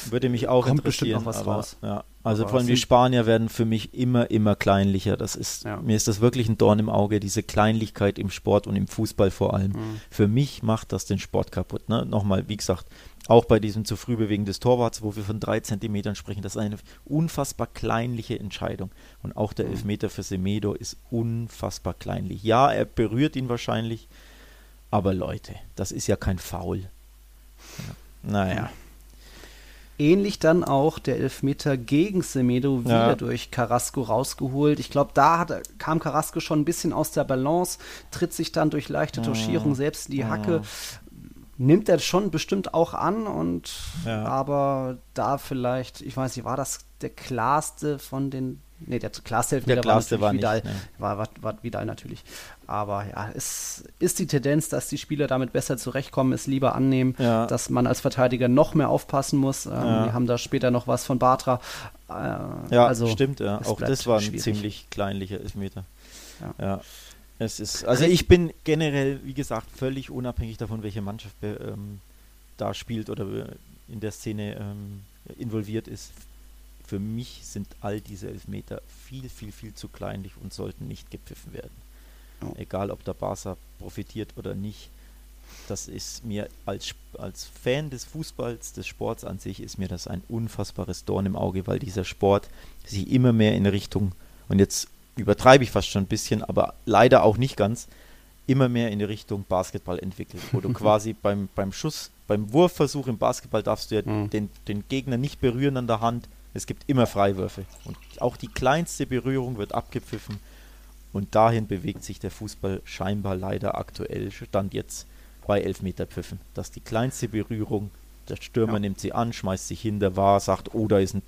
Würde mich auch Kommt bestimmt interessieren. noch was raus. Ja. Also Aber vor allem die Spanier werden für mich immer, immer kleinlicher. Das ist, Ja. mir ist das wirklich ein Dorn im Auge, diese Kleinlichkeit im Sport und im Fußball vor allem. Mhm. Für mich macht das den Sport kaputt. Ne? Nochmal, wie gesagt, auch bei diesem zu früh bewegen des Torwarts, wo wir von drei Zentimetern sprechen, das ist eine unfassbar kleinliche Entscheidung. Und auch der Mhm. Elfmeter für Semedo ist unfassbar kleinlich. Ja, er berührt ihn wahrscheinlich, aber Leute, das ist ja kein Foul. Ja. Naja. Ähnlich dann auch der Elfmeter gegen Semedo wieder Ja. durch Carrasco rausgeholt. Ich glaube, da hat, kam Carrasco schon ein bisschen aus der Balance, tritt sich dann durch leichte Touchierung selbst in die Hacke. Nimmt er schon bestimmt auch an und aber da vielleicht, ich weiß nicht, war das der klarste von den Nee, der klarste Elfmeter Der klarste war war Vidal. nicht, ne. War, war, war Vidal natürlich. Aber ja, es ist die Tendenz, dass die Spieler damit besser zurechtkommen, es lieber annehmen, Ja. dass man als Verteidiger noch mehr aufpassen muss. Ähm, Ja. Wir haben da später noch was von Bartra. Äh, Ja, also, stimmt, ja. Auch das war ein schwierig. ziemlich kleinlicher Elfmeter. Ja. Ja. Es ist, also ich bin generell, wie gesagt, völlig unabhängig davon, welche Mannschaft ähm, da spielt oder äh, in der Szene ähm, involviert ist. Für mich sind all diese Elfmeter viel, viel, viel zu kleinlich und sollten nicht gepfiffen werden. Ja. Egal, ob der Barca profitiert oder nicht. Das ist mir als, als Fan des Fußballs, des Sports an sich, ist mir das ein unfassbares Dorn im Auge, weil dieser Sport sich immer mehr in Richtung, und jetzt übertreibe ich fast schon ein bisschen, aber leider auch nicht ganz, immer mehr in die Richtung Basketball entwickelt, wo du quasi beim, beim Schuss, beim Wurfversuch im Basketball darfst du ja Mhm. den, den Gegner nicht berühren an der Hand. Es gibt immer Freiwürfe. Und auch die kleinste Berührung wird abgepfiffen. Und dahin bewegt sich der Fußball scheinbar leider aktuell, stand jetzt bei Elfmeterpfiffen. Dass die kleinste Berührung, der Stürmer Ja. nimmt sie an, schmeißt sich hin, der war, sagt, oh, da ist, ein,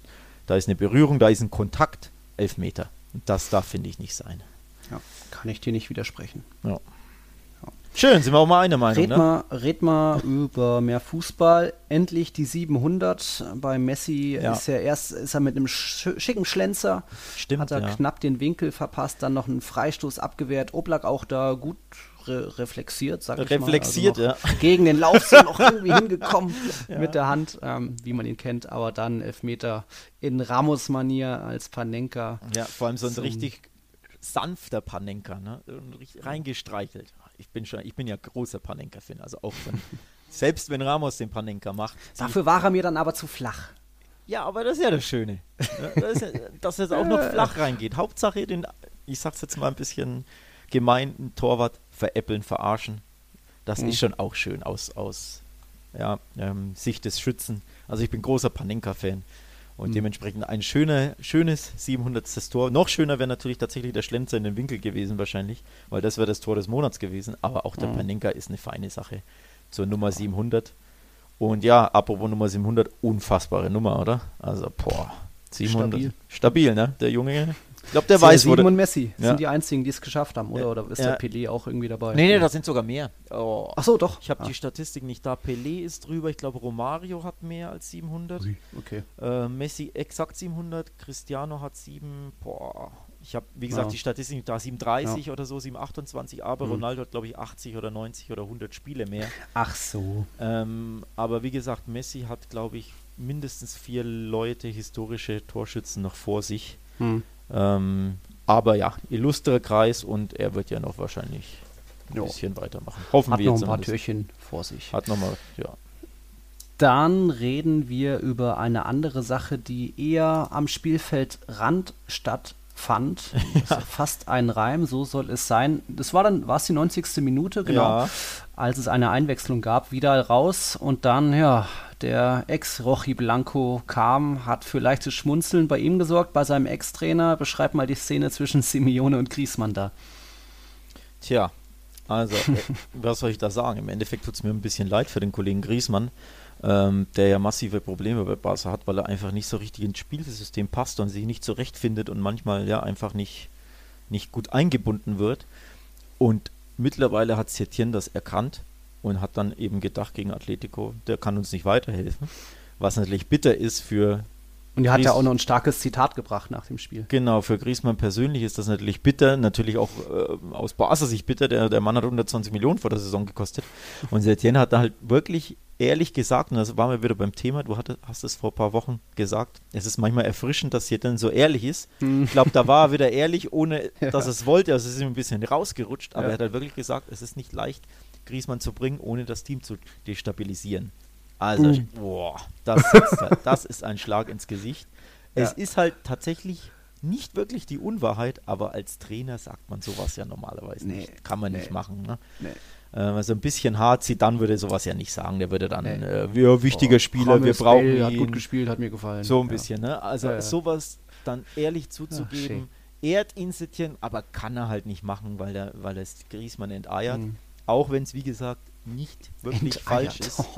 da ist eine Berührung, da ist ein Kontakt, Elfmeter. Und das darf, finde ich, nicht sein. Ja, kann ich dir nicht widersprechen. Ja. Schön, sind wir auch mal einer Meinung, Red, ne? mal, red mal über mehr Fußball. Endlich die 700. Bei Messi Ja. ist er erst ist er mit einem sch schicken Schlenzer, Stimmt, hat er ja. knapp den Winkel verpasst, dann noch einen Freistoß abgewehrt. Oblak auch da gut re reflexiert, sag ich Reflexiert, mal. Also ja. Gegen den Lauf noch irgendwie hingekommen mit der Hand, ähm, wie man ihn kennt, aber dann Elfmeter in Ramos-Manier als Panenka. Ja, vor allem so ein richtig sanfter Panenka, ne? Reingestreichelt. Ich bin schon, ich bin ja großer Panenka-Fan, also auch von, selbst wenn Ramos den Panenka macht. Dafür war er mir dann aber zu flach. Ja, aber das ist ja das Schöne. Das ja, dass es auch noch flach reingeht. Hauptsache den, ich sag's jetzt mal ein bisschen gemein, einen Torwart veräppeln, verarschen. Das Mhm. ist schon auch schön aus, aus ja, ähm, Sicht des Schützen. Also ich bin großer Panenka-Fan. Und Mhm. dementsprechend ein schöner, schönes 700. Tor. Noch schöner wäre natürlich tatsächlich der Schlenzer in den Winkel gewesen wahrscheinlich, weil das wäre das Tor des Monats gewesen. Aber auch der Mhm. Panenka ist eine feine Sache zur Nummer 700. Und ja, apropos Nummer 700, unfassbare Nummer, oder? Also, boah, 700. Stabil. Stabil, ne? Der Junge. Ich glaube, der CR7 weiß, wo der, und Messi Ja. sind die einzigen, die es geschafft haben, oder? Ja. Oder ist Ja. der Pelé auch irgendwie dabei? Nee, nee, da sind sogar mehr. Oh. Ach so, doch. Ich habe Ah. die Statistik nicht da. Pelé ist drüber. Ich glaube, Romario hat mehr als 700. Okay. Äh, Messi exakt 700. Cristiano hat 7. Boah. Ich habe, wie gesagt, Ja. die Statistik nicht da. 730 oder so, 728. Aber Mhm. Ronaldo hat, glaube ich, 80 oder 90 oder 100 Spiele mehr. Ach so. Ähm, aber wie gesagt, Messi hat, glaube ich, mindestens vier Leute, historische Torschützen noch vor sich. Hm. Ähm, aber ja, illustrer Kreis und er wird ja noch wahrscheinlich ein Jo. bisschen weitermachen. Hoffen Hat wir noch ein jetzt paar zumindest. Türchen vor sich. Hat nochmal, ja. Dann reden wir über eine andere Sache, die eher am Spielfeldrand stattfand. Ja fast ein Reim, so soll es sein. Das war dann, war es die 90. Minute, genau, Ja. als es eine Einwechslung gab, wieder raus und dann, ja, der Ex-Rochi Blanco kam, hat für leichtes Schmunzeln bei ihm gesorgt, bei seinem Ex-Trainer. Beschreib mal die Szene zwischen Simeone und Griezmann da. Tja, also, äh, was soll ich da sagen? Im Endeffekt tut es mir ein bisschen leid für den Kollegen Griesmann, ähm, der ja massive Probleme bei Barca hat, weil er einfach nicht so richtig ins Spielsystem passt und sich nicht zurechtfindet und manchmal ja einfach nicht, nicht gut eingebunden wird. Und mittlerweile hat Setien das erkannt und hat dann eben gedacht gegen Atletico, der kann uns nicht weiterhelfen. Was natürlich bitter ist für Und er hat ja auch noch ein starkes Zitat gebracht nach dem Spiel. Genau, für Griezmann persönlich ist das natürlich bitter, natürlich auch äh, aus Barca Sicht bitter. Der, der Mann hat 120 Millionen vor der Saison gekostet. Und Setien hat da halt wirklich ehrlich gesagt, und das waren wir wieder beim Thema, du hatte, hast es vor ein paar Wochen gesagt, es ist manchmal erfrischend, dass Setien so ehrlich ist. Ich glaube, da war er wieder ehrlich, ohne dass er es wollte. Also es ist ihm ein bisschen rausgerutscht, aber Ja. er hat halt wirklich gesagt, es ist nicht leicht, Griezmann zu bringen, ohne das Team zu destabilisieren. Also, Mhm. boah, das, ist, halt- das ist ein Schlag ins Gesicht. Es Ja. ist halt tatsächlich nicht wirklich die Unwahrheit, aber als Trainer sagt man sowas ja normalerweise Nee, nicht. Kann man nicht nee, machen. Ne? nee. Also ein bisschen hart, dann würde sowas ja nicht sagen. Der würde dann, Nee. äh, wir wichtiger Oh, Spieler, wir brauchen Bale ihn. hat gut gespielt, hat mir gefallen. So ein Ja. bisschen, ne? Also Ja, sowas dann ehrlich Ach, zuzugeben, ehrt ihn Setien, aber kann er halt nicht machen, weil er, weil er Griesmann enteiert. Mhm. Auch wenn es, wie gesagt, nicht wirklich Enteiert. falsch ist.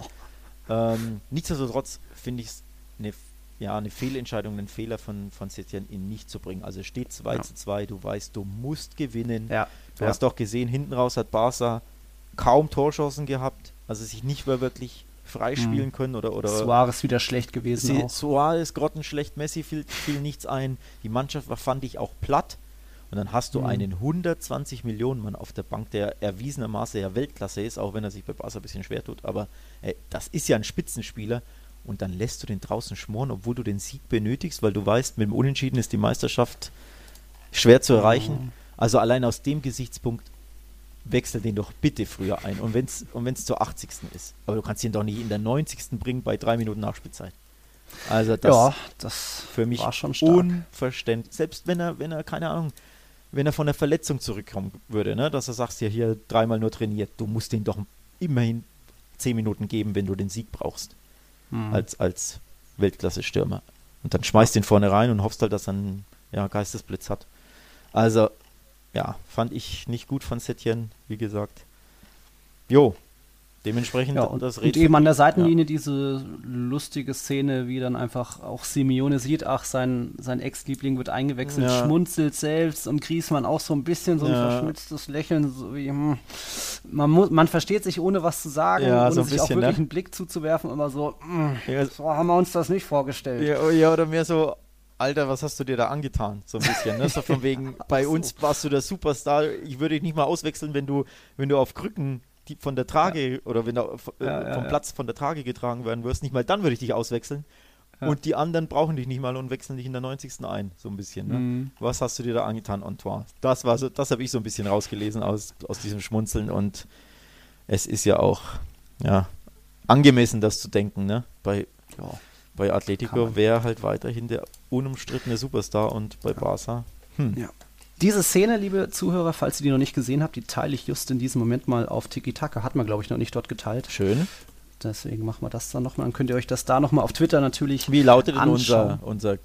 Ähm, nichtsdestotrotz finde ich es eine, ja, eine Fehlentscheidung, einen Fehler von, von Setien, ihn nicht zu bringen. Also steht 2 Ja. zu 2, du weißt, du musst gewinnen. Ja. Du ja. hast doch gesehen, hinten raus hat Barca kaum Torchancen gehabt, also sich nicht mehr wirklich freispielen Mhm. können oder, oder Suarez wieder schlecht gewesen Sie, auch. Suarez grottenschlecht, Messi fiel, fiel nichts ein. Die Mannschaft war, fand ich, auch platt. Und dann hast du Mhm. einen 120 Millionen Mann auf der Bank, der erwiesenermaßen ja Weltklasse ist, auch wenn er sich bei Barca ein bisschen schwer tut. Aber äh, das ist ja ein Spitzenspieler. Und dann lässt du den draußen schmoren, obwohl du den Sieg benötigst, weil du weißt, mit dem Unentschieden ist die Meisterschaft schwer zu erreichen. Mhm. Also allein aus dem Gesichtspunkt wechsel den doch bitte früher ein. Und wenn es und wenn's zur 80. ist. Aber du kannst ihn doch nicht in der 90. bringen bei drei Minuten Nachspielzeit. Also das ja, das für mich war schon stark. unverständlich. Selbst wenn er, wenn er, keine Ahnung, wenn er von der Verletzung zurückkommen würde, ne, dass er sagt, ja, hier dreimal nur trainiert, du musst den doch immerhin zehn Minuten geben, wenn du den Sieg brauchst, Mhm. als, als Weltklasse-Stürmer. Und dann schmeißt den vorne rein und hoffst halt, dass er einen ja, Geistesblitz hat. Also, ja, fand ich nicht gut von Setien, wie gesagt. Jo, dementsprechend Ja, und, das und Red- eben an der Seitenlinie diese lustige Szene, wie dann einfach auch Simeone sieht, ach, sein, sein Ex-Liebling wird eingewechselt, Ja. schmunzelt selbst und Griezmann auch so ein bisschen so ein Ja. verschmitztes Lächeln, so wie, hm, man, muss, man versteht sich ohne was zu sagen, Ja, ohne so ein sich auch bisschen, wirklich ne? einen Blick zuzuwerfen, immer so, hm, Ja, so haben wir uns das nicht vorgestellt. Ja, ja, oder mehr so, Alter, was hast du dir da angetan? So ein bisschen, ne? So von wegen, bei uns warst du der Superstar. Ich würde dich nicht mal auswechseln, wenn du, wenn du auf Krücken die von der Trage ja. oder wenn du äh, ja, vom Platz von der Trage getragen werden wirst. Nicht mal dann würde ich dich auswechseln. Und die anderen brauchen dich nicht mal und wechseln dich in der 90. ein, so ein bisschen. Ne? Mhm. Was hast du dir da angetan, Antoine? Das war so, das habe ich so ein bisschen rausgelesen aus, aus diesem Schmunzeln und es ist ja auch ja, angemessen, das zu denken, ne? Bei, ja, bei Atletico wäre halt weiterhin der unumstrittene Superstar und bei Barca. Hm. Ja. Diese Szene, liebe Zuhörer, falls ihr die noch nicht gesehen habt, die teile ich just in diesem Moment mal auf Tiki Taka. Hat man, glaube ich, noch nicht dort geteilt. Schön. Deswegen machen wir das dann nochmal. Dann könnt ihr euch das da nochmal auf Twitter natürlich. Wie lautet denn unser, unser, unser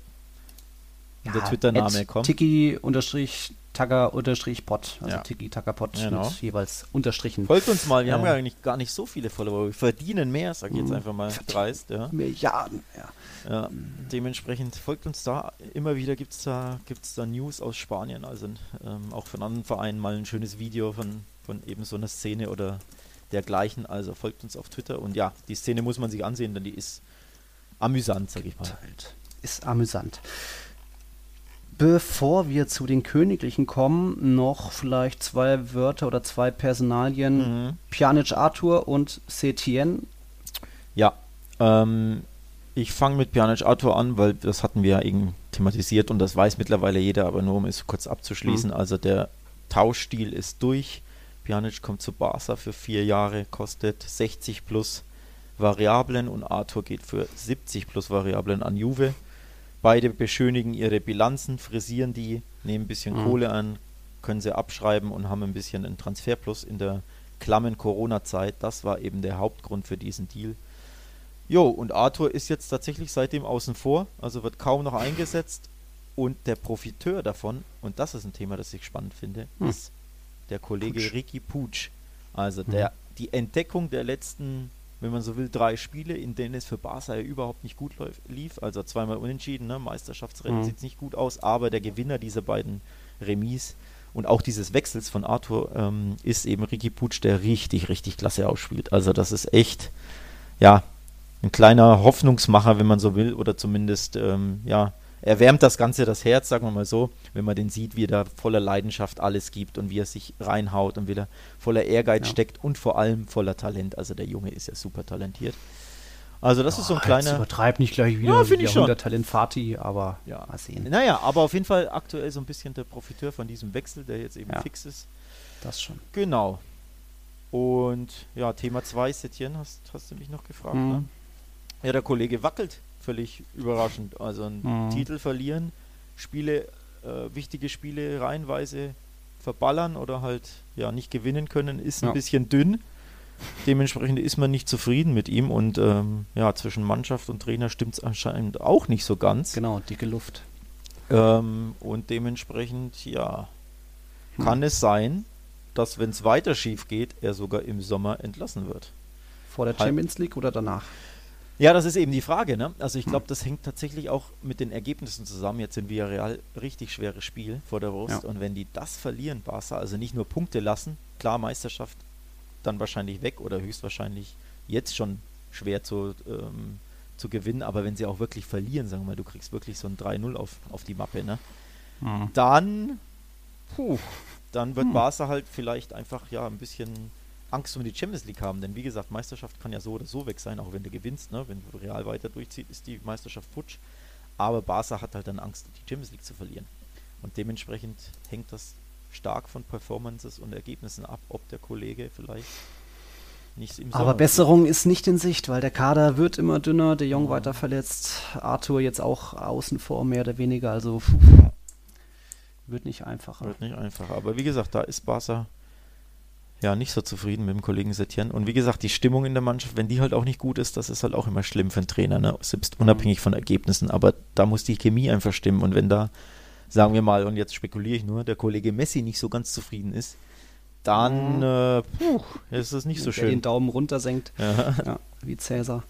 ja, Twitter-Name? Tiki Tagger unterstrich Pot, also ja. Tiki Tagger Pot genau. mit jeweils Unterstrichen. Folgt uns mal, wir äh, haben ja eigentlich gar nicht so viele Follower, wir verdienen mehr, sag ich jetzt mhm. einfach mal dreist. Ja. Milliarden, ja. ja. Dementsprechend folgt uns da, immer wieder gibt es da, gibt's da News aus Spanien, also ähm, auch von anderen Vereinen mal ein schönes Video von, von eben so einer Szene oder dergleichen. Also folgt uns auf Twitter und ja, die Szene muss man sich ansehen, denn die ist amüsant, sag ich mal. Ist amüsant. Bevor wir zu den Königlichen kommen, noch vielleicht zwei Wörter oder zwei Personalien. Mhm. Pjanic Arthur und Setien. Ja, ähm, ich fange mit Pjanic Arthur an, weil das hatten wir ja eben thematisiert und das weiß mittlerweile jeder, aber nur um es kurz abzuschließen. Mhm. Also der Tauschstil ist durch. Pjanic kommt zu Barca für vier Jahre, kostet 60 plus Variablen und Arthur geht für 70 plus Variablen an Juve. Beide beschönigen ihre Bilanzen, frisieren die, nehmen ein bisschen mhm. Kohle an, können sie abschreiben und haben ein bisschen einen Transferplus in der klammen Corona-Zeit. Das war eben der Hauptgrund für diesen Deal. Jo, und Arthur ist jetzt tatsächlich seitdem außen vor, also wird kaum noch eingesetzt. Und der Profiteur davon, und das ist ein Thema, das ich spannend finde, mhm. ist der Kollege Putsch. Ricky Putsch. Also mhm. der, die Entdeckung der letzten, wenn man so will, drei Spiele, in denen es für Barca ja überhaupt nicht gut lief. Also zweimal unentschieden, ne? Meisterschaftsrennen mhm. sieht nicht gut aus, aber der Gewinner dieser beiden Remis und auch dieses Wechsels von Arthur ähm, ist eben Ricky Putsch, der richtig, richtig klasse ausspielt. Also das ist echt, ja, ein kleiner Hoffnungsmacher, wenn man so will, oder zumindest, ähm, ja, erwärmt das Ganze das Herz, sagen wir mal so, wenn man den sieht, wie er da voller Leidenschaft alles gibt und wie er sich reinhaut und wie er voller Ehrgeiz ja. steckt und vor allem voller Talent. Also der Junge ist ja super talentiert. Also das oh, ist so ein kleiner. Übertreib nicht gleich wieder ja, finde ich schon. Talent Fati, aber ja. mal sehen. Naja, aber auf jeden Fall aktuell so ein bisschen der Profiteur von diesem Wechsel, der jetzt eben ja. fix ist. Das schon. Genau. Und ja, Thema 2, Setien, hast, hast du mich noch gefragt, mhm. ne? Ja, der Kollege wackelt völlig überraschend. Also einen mhm. Titel verlieren, Spiele, äh, wichtige Spiele reihenweise verballern oder halt ja nicht gewinnen können, ist ja. ein bisschen dünn. Dementsprechend ist man nicht zufrieden mit ihm und ähm, ja, zwischen Mannschaft und Trainer stimmt es anscheinend auch nicht so ganz. Genau, dicke Luft. Ähm, und dementsprechend, ja, hm. kann es sein, dass wenn es weiter schief geht, er sogar im Sommer entlassen wird. Vor der Champions League oder danach? Ja, das ist eben die Frage. Ne? Also ich glaube, das hängt tatsächlich auch mit den Ergebnissen zusammen. Jetzt sind wir real richtig schweres Spiel vor der Brust. Ja. Und wenn die das verlieren, Barca, also nicht nur Punkte lassen, klar Meisterschaft dann wahrscheinlich weg oder höchstwahrscheinlich jetzt schon schwer zu, ähm, zu gewinnen. Aber wenn sie auch wirklich verlieren, sagen wir mal, du kriegst wirklich so ein 3-0 auf, auf die Mappe, ne? Mhm. dann, puh, dann wird mhm. Barca halt vielleicht einfach ja ein bisschen Angst um die Champions League haben, denn wie gesagt, Meisterschaft kann ja so oder so weg sein, auch wenn du gewinnst, ne? wenn du Real weiter durchzieht, ist die Meisterschaft futsch. Aber Barca hat halt dann Angst, die Champions League zu verlieren. Und dementsprechend hängt das stark von Performances und Ergebnissen ab, ob der Kollege vielleicht nicht im Aber Besserung ist nicht in Sicht, weil der Kader wird immer dünner, der Jong ja. weiter verletzt, Arthur jetzt auch außen vor, mehr oder weniger, also pff, wird nicht einfacher. Wird nicht einfacher, aber wie gesagt, da ist Barca ja nicht so zufrieden mit dem Kollegen Setien. Und wie gesagt, die Stimmung in der Mannschaft, wenn die halt auch nicht gut ist, das ist halt auch immer schlimm für einen Trainer, ne? selbst unabhängig von Ergebnissen. Aber da muss die Chemie einfach stimmen. Und wenn da, sagen wir mal, und jetzt spekuliere ich nur, der Kollege Messi nicht so ganz zufrieden ist, dann mhm. äh, puh, ist es nicht so schön. den Daumen runter senkt, ja. ja wie Cäsar.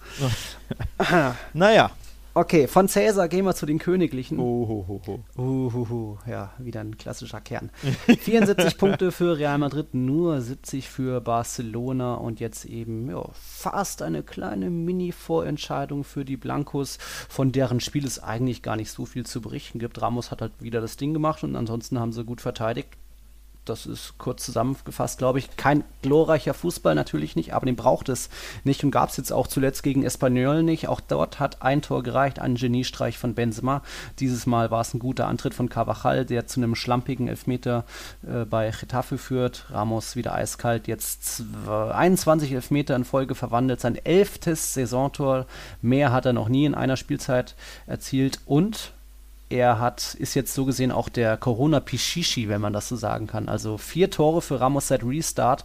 naja, Okay, von Cäsar gehen wir zu den Königlichen. Ohohoho. Uhuhu, ja, wieder ein klassischer Kern. 74 Punkte für Real Madrid, nur 70 für Barcelona und jetzt eben ja, fast eine kleine Mini-Vorentscheidung für die Blancos, von deren Spiel es eigentlich gar nicht so viel zu berichten gibt. Ramos hat halt wieder das Ding gemacht und ansonsten haben sie gut verteidigt das ist kurz zusammengefasst, glaube ich, kein glorreicher Fußball natürlich nicht, aber den braucht es nicht und gab es jetzt auch zuletzt gegen Espanyol nicht. Auch dort hat ein Tor gereicht, ein Geniestreich von Benzema. Dieses Mal war es ein guter Antritt von Carvajal, der zu einem schlampigen Elfmeter äh, bei Getafe führt. Ramos wieder eiskalt, jetzt 21 Elfmeter in Folge verwandelt, sein elftes Saisontor. Mehr hat er noch nie in einer Spielzeit erzielt und er hat, ist jetzt so gesehen auch der Corona-Pichichi, wenn man das so sagen kann. Also vier Tore für Ramos seit Restart.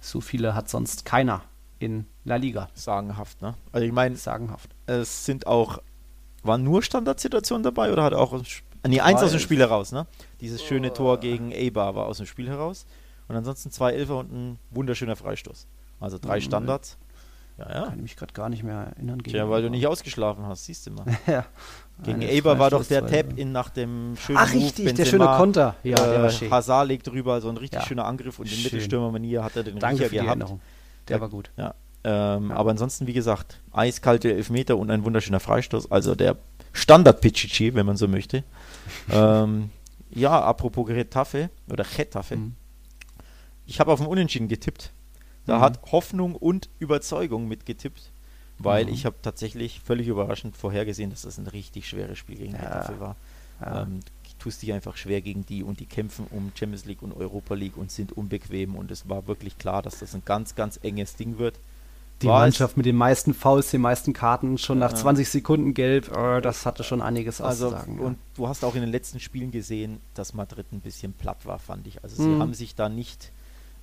So viele hat sonst keiner in La Liga. Sagenhaft, ne? Also ich meine, sagenhaft. Es sind auch, waren nur Standardsituationen dabei oder hat er auch, nee, eins aus dem Spiel heraus, ne? Dieses schöne Tor gegen Eibar war aus dem Spiel heraus. Und ansonsten zwei Elfer und ein wunderschöner Freistoß. Also drei mhm. Standards. Ja, ja. Kann ich mich gerade gar nicht mehr erinnern. Tja, weil du nicht ausgeschlafen hast, siehst du mal. ja. Gegen Eber war doch der Tap-In nach dem schönen Ach, richtig, Move, der schöne Konter. Ja, äh, der war schön. Hazard legt drüber, so ein richtig ja. schöner Angriff und in Mittelstürmer-Manier hat er den Danke Riecher gehabt. Der, der war gut. Ja. Ähm, ja. Aber ansonsten, wie gesagt, eiskalte Elfmeter und ein wunderschöner Freistoß. Also der Standard-Pichichi, wenn man so möchte. ähm, ja, apropos Getafe oder Getafe. Mhm. Ich habe auf den Unentschieden getippt. Da mhm. hat Hoffnung und Überzeugung mitgetippt weil mhm. ich habe tatsächlich völlig überraschend vorhergesehen, dass das ein richtig schweres Spiel gegen ja. war. Ja. Ähm, tust dich einfach schwer gegen die und die kämpfen um Champions League und Europa League und sind unbequem und es war wirklich klar, dass das ein ganz, ganz enges Ding wird. Die war Mannschaft mit den meisten Fouls, den meisten Karten, schon nach 20 Sekunden gelb, oh, das hatte schon einiges also, auszusagen. Und ja. du hast auch in den letzten Spielen gesehen, dass Madrid ein bisschen platt war, fand ich. Also sie mhm. haben sich da nicht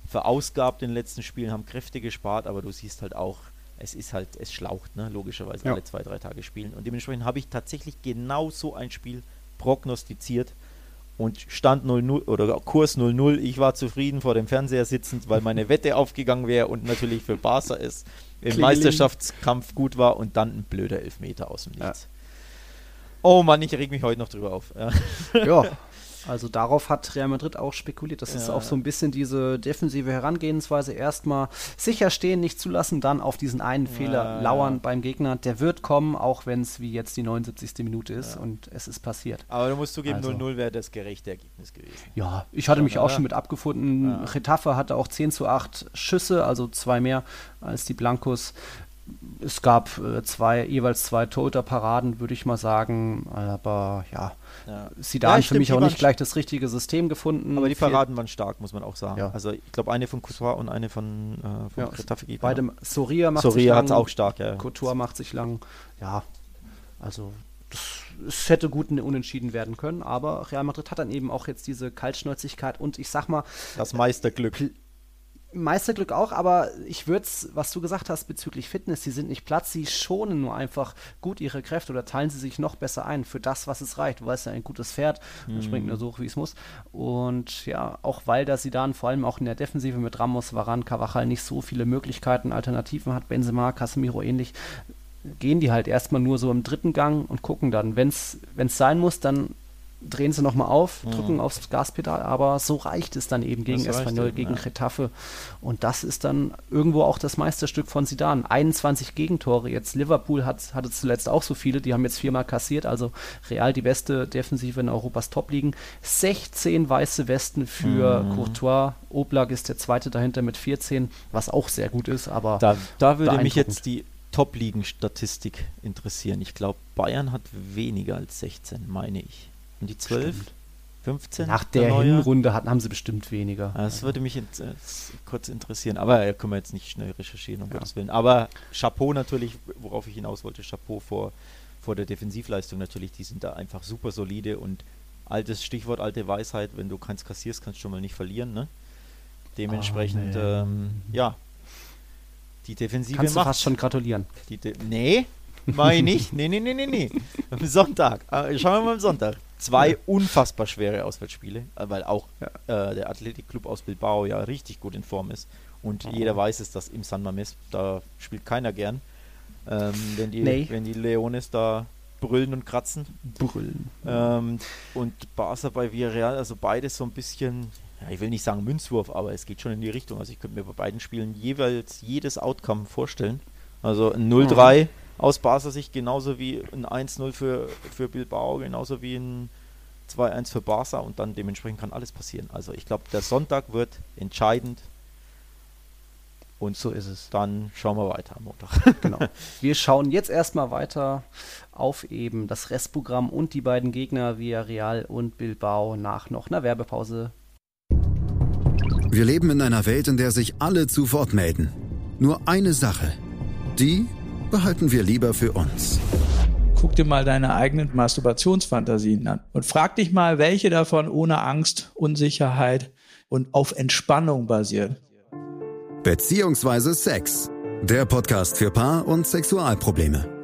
verausgabt in den letzten Spielen, haben Kräfte gespart, aber du siehst halt auch, es ist halt, es schlaucht, ne? logischerweise ja. alle zwei, drei Tage spielen. Und dementsprechend habe ich tatsächlich genau so ein Spiel prognostiziert und stand 0-0 oder Kurs 0-0. Ich war zufrieden vor dem Fernseher sitzend, weil meine Wette aufgegangen wäre und natürlich für Barca es im Meisterschaftskampf gut war und dann ein blöder Elfmeter aus dem Nichts. Ja. Oh Mann, ich reg mich heute noch drüber auf. Ja, ja Also darauf hat Real Madrid auch spekuliert. Das ja. ist auch so ein bisschen diese defensive Herangehensweise. Erstmal sicher stehen, nicht zulassen, dann auf diesen einen Fehler ja, lauern ja. beim Gegner. Der wird kommen, auch wenn es wie jetzt die 79. Minute ist und es ist passiert. Aber du musst zugeben, 0-0 also. wäre das gerechte Ergebnis gewesen. Ja, ich hatte mich auch schon mit abgefunden. Ja. Retafe hatte auch 10 zu 8 Schüsse, also zwei mehr als die Blancos es gab äh, zwei, jeweils zwei Torhüter-Paraden, würde ich mal sagen. Aber ja, ja. Zidane ja, für mich auch nicht gleich das richtige System gefunden. Aber die Paraden waren stark, muss man auch sagen. Ja. Also ich glaube eine von Couture und eine von, äh, von ja, Beide, Soria macht Soria sich lang. auch stark, ja. Couture macht sich lang. Ja, also es hätte gut unentschieden werden können, aber Real Madrid hat dann eben auch jetzt diese Kaltschnäuzigkeit und ich sag mal das Meisterglück. Meisterglück auch, aber ich würde es, was du gesagt hast bezüglich Fitness, sie sind nicht platt, sie schonen nur einfach gut ihre Kräfte oder teilen sie sich noch besser ein für das, was es reicht. Du weißt ja, ein gutes Pferd, mhm. springt nur so hoch, wie es muss. Und ja, auch weil da sie dann vor allem auch in der Defensive mit Ramos, Varan, Cavachal nicht so viele Möglichkeiten, Alternativen hat, Benzema, Casemiro ähnlich, gehen die halt erstmal nur so im dritten Gang und gucken dann. Wenn es sein muss, dann drehen sie nochmal auf, mhm. drücken aufs Gaspedal, aber so reicht es dann eben gegen Espanyol, gegen ja. Und das ist dann irgendwo auch das Meisterstück von Sidan. 21 Gegentore. Jetzt Liverpool hat, hatte zuletzt auch so viele, die haben jetzt viermal kassiert, also Real die beste Defensive in Europas Top ligen. 16 weiße Westen für mhm. Courtois. Oblak ist der zweite dahinter mit 14, was auch sehr gut ist, aber. Da, da würde mich jetzt die Top-Ligen-Statistik interessieren. Ich glaube, Bayern hat weniger als 16, meine ich. Und die 12? Stimmt. 15? Nach der, der Hinrunde hatten, haben sie bestimmt weniger. Das würde mich in, äh, kurz interessieren. Aber ja, können wir jetzt nicht schnell recherchieren, um ja. Gottes Willen. Aber Chapeau natürlich, worauf ich hinaus wollte, Chapeau vor, vor der Defensivleistung natürlich. Die sind da einfach super solide und altes Stichwort, alte Weisheit, wenn du keins kassierst, kannst du schon mal nicht verlieren. Ne? Dementsprechend, oh, ähm, ja, die Defensive Kannst macht. du fast schon gratulieren. Die De nee, mach ich nicht. Nee, nee, nee, nee, nee. Am Sonntag. Äh, schauen wir mal am Sonntag zwei unfassbar schwere Auswärtsspiele, äh, weil auch ja. äh, der Athletikclub aus Bilbao ja richtig gut in Form ist. Und oh. jeder weiß es, dass im San Mames, da spielt keiner gern. Ähm, wenn, die, nee. wenn die Leones da brüllen und kratzen. Brüllen. Ähm, und Barca bei Villarreal, also beides so ein bisschen, ja, ich will nicht sagen Münzwurf, aber es geht schon in die Richtung. Also ich könnte mir bei beiden Spielen jeweils jedes Outcome vorstellen. Also ein 0-3 mhm. Aus Barca Sicht genauso wie ein 1-0 für, für Bilbao, genauso wie ein 2-1 für Barca und dann dementsprechend kann alles passieren. Also ich glaube, der Sonntag wird entscheidend und so ist es. Dann schauen wir weiter am Montag. genau. Wir schauen jetzt erstmal weiter auf eben das Restprogramm und die beiden Gegner Villarreal und Bilbao nach noch einer Werbepause. Wir leben in einer Welt, in der sich alle zu Wort melden. Nur eine Sache. Die behalten wir lieber für uns. Guck dir mal deine eigenen Masturbationsfantasien an und frag dich mal, welche davon ohne Angst, Unsicherheit und auf Entspannung basiert. Beziehungsweise Sex. Der Podcast für Paar- und Sexualprobleme.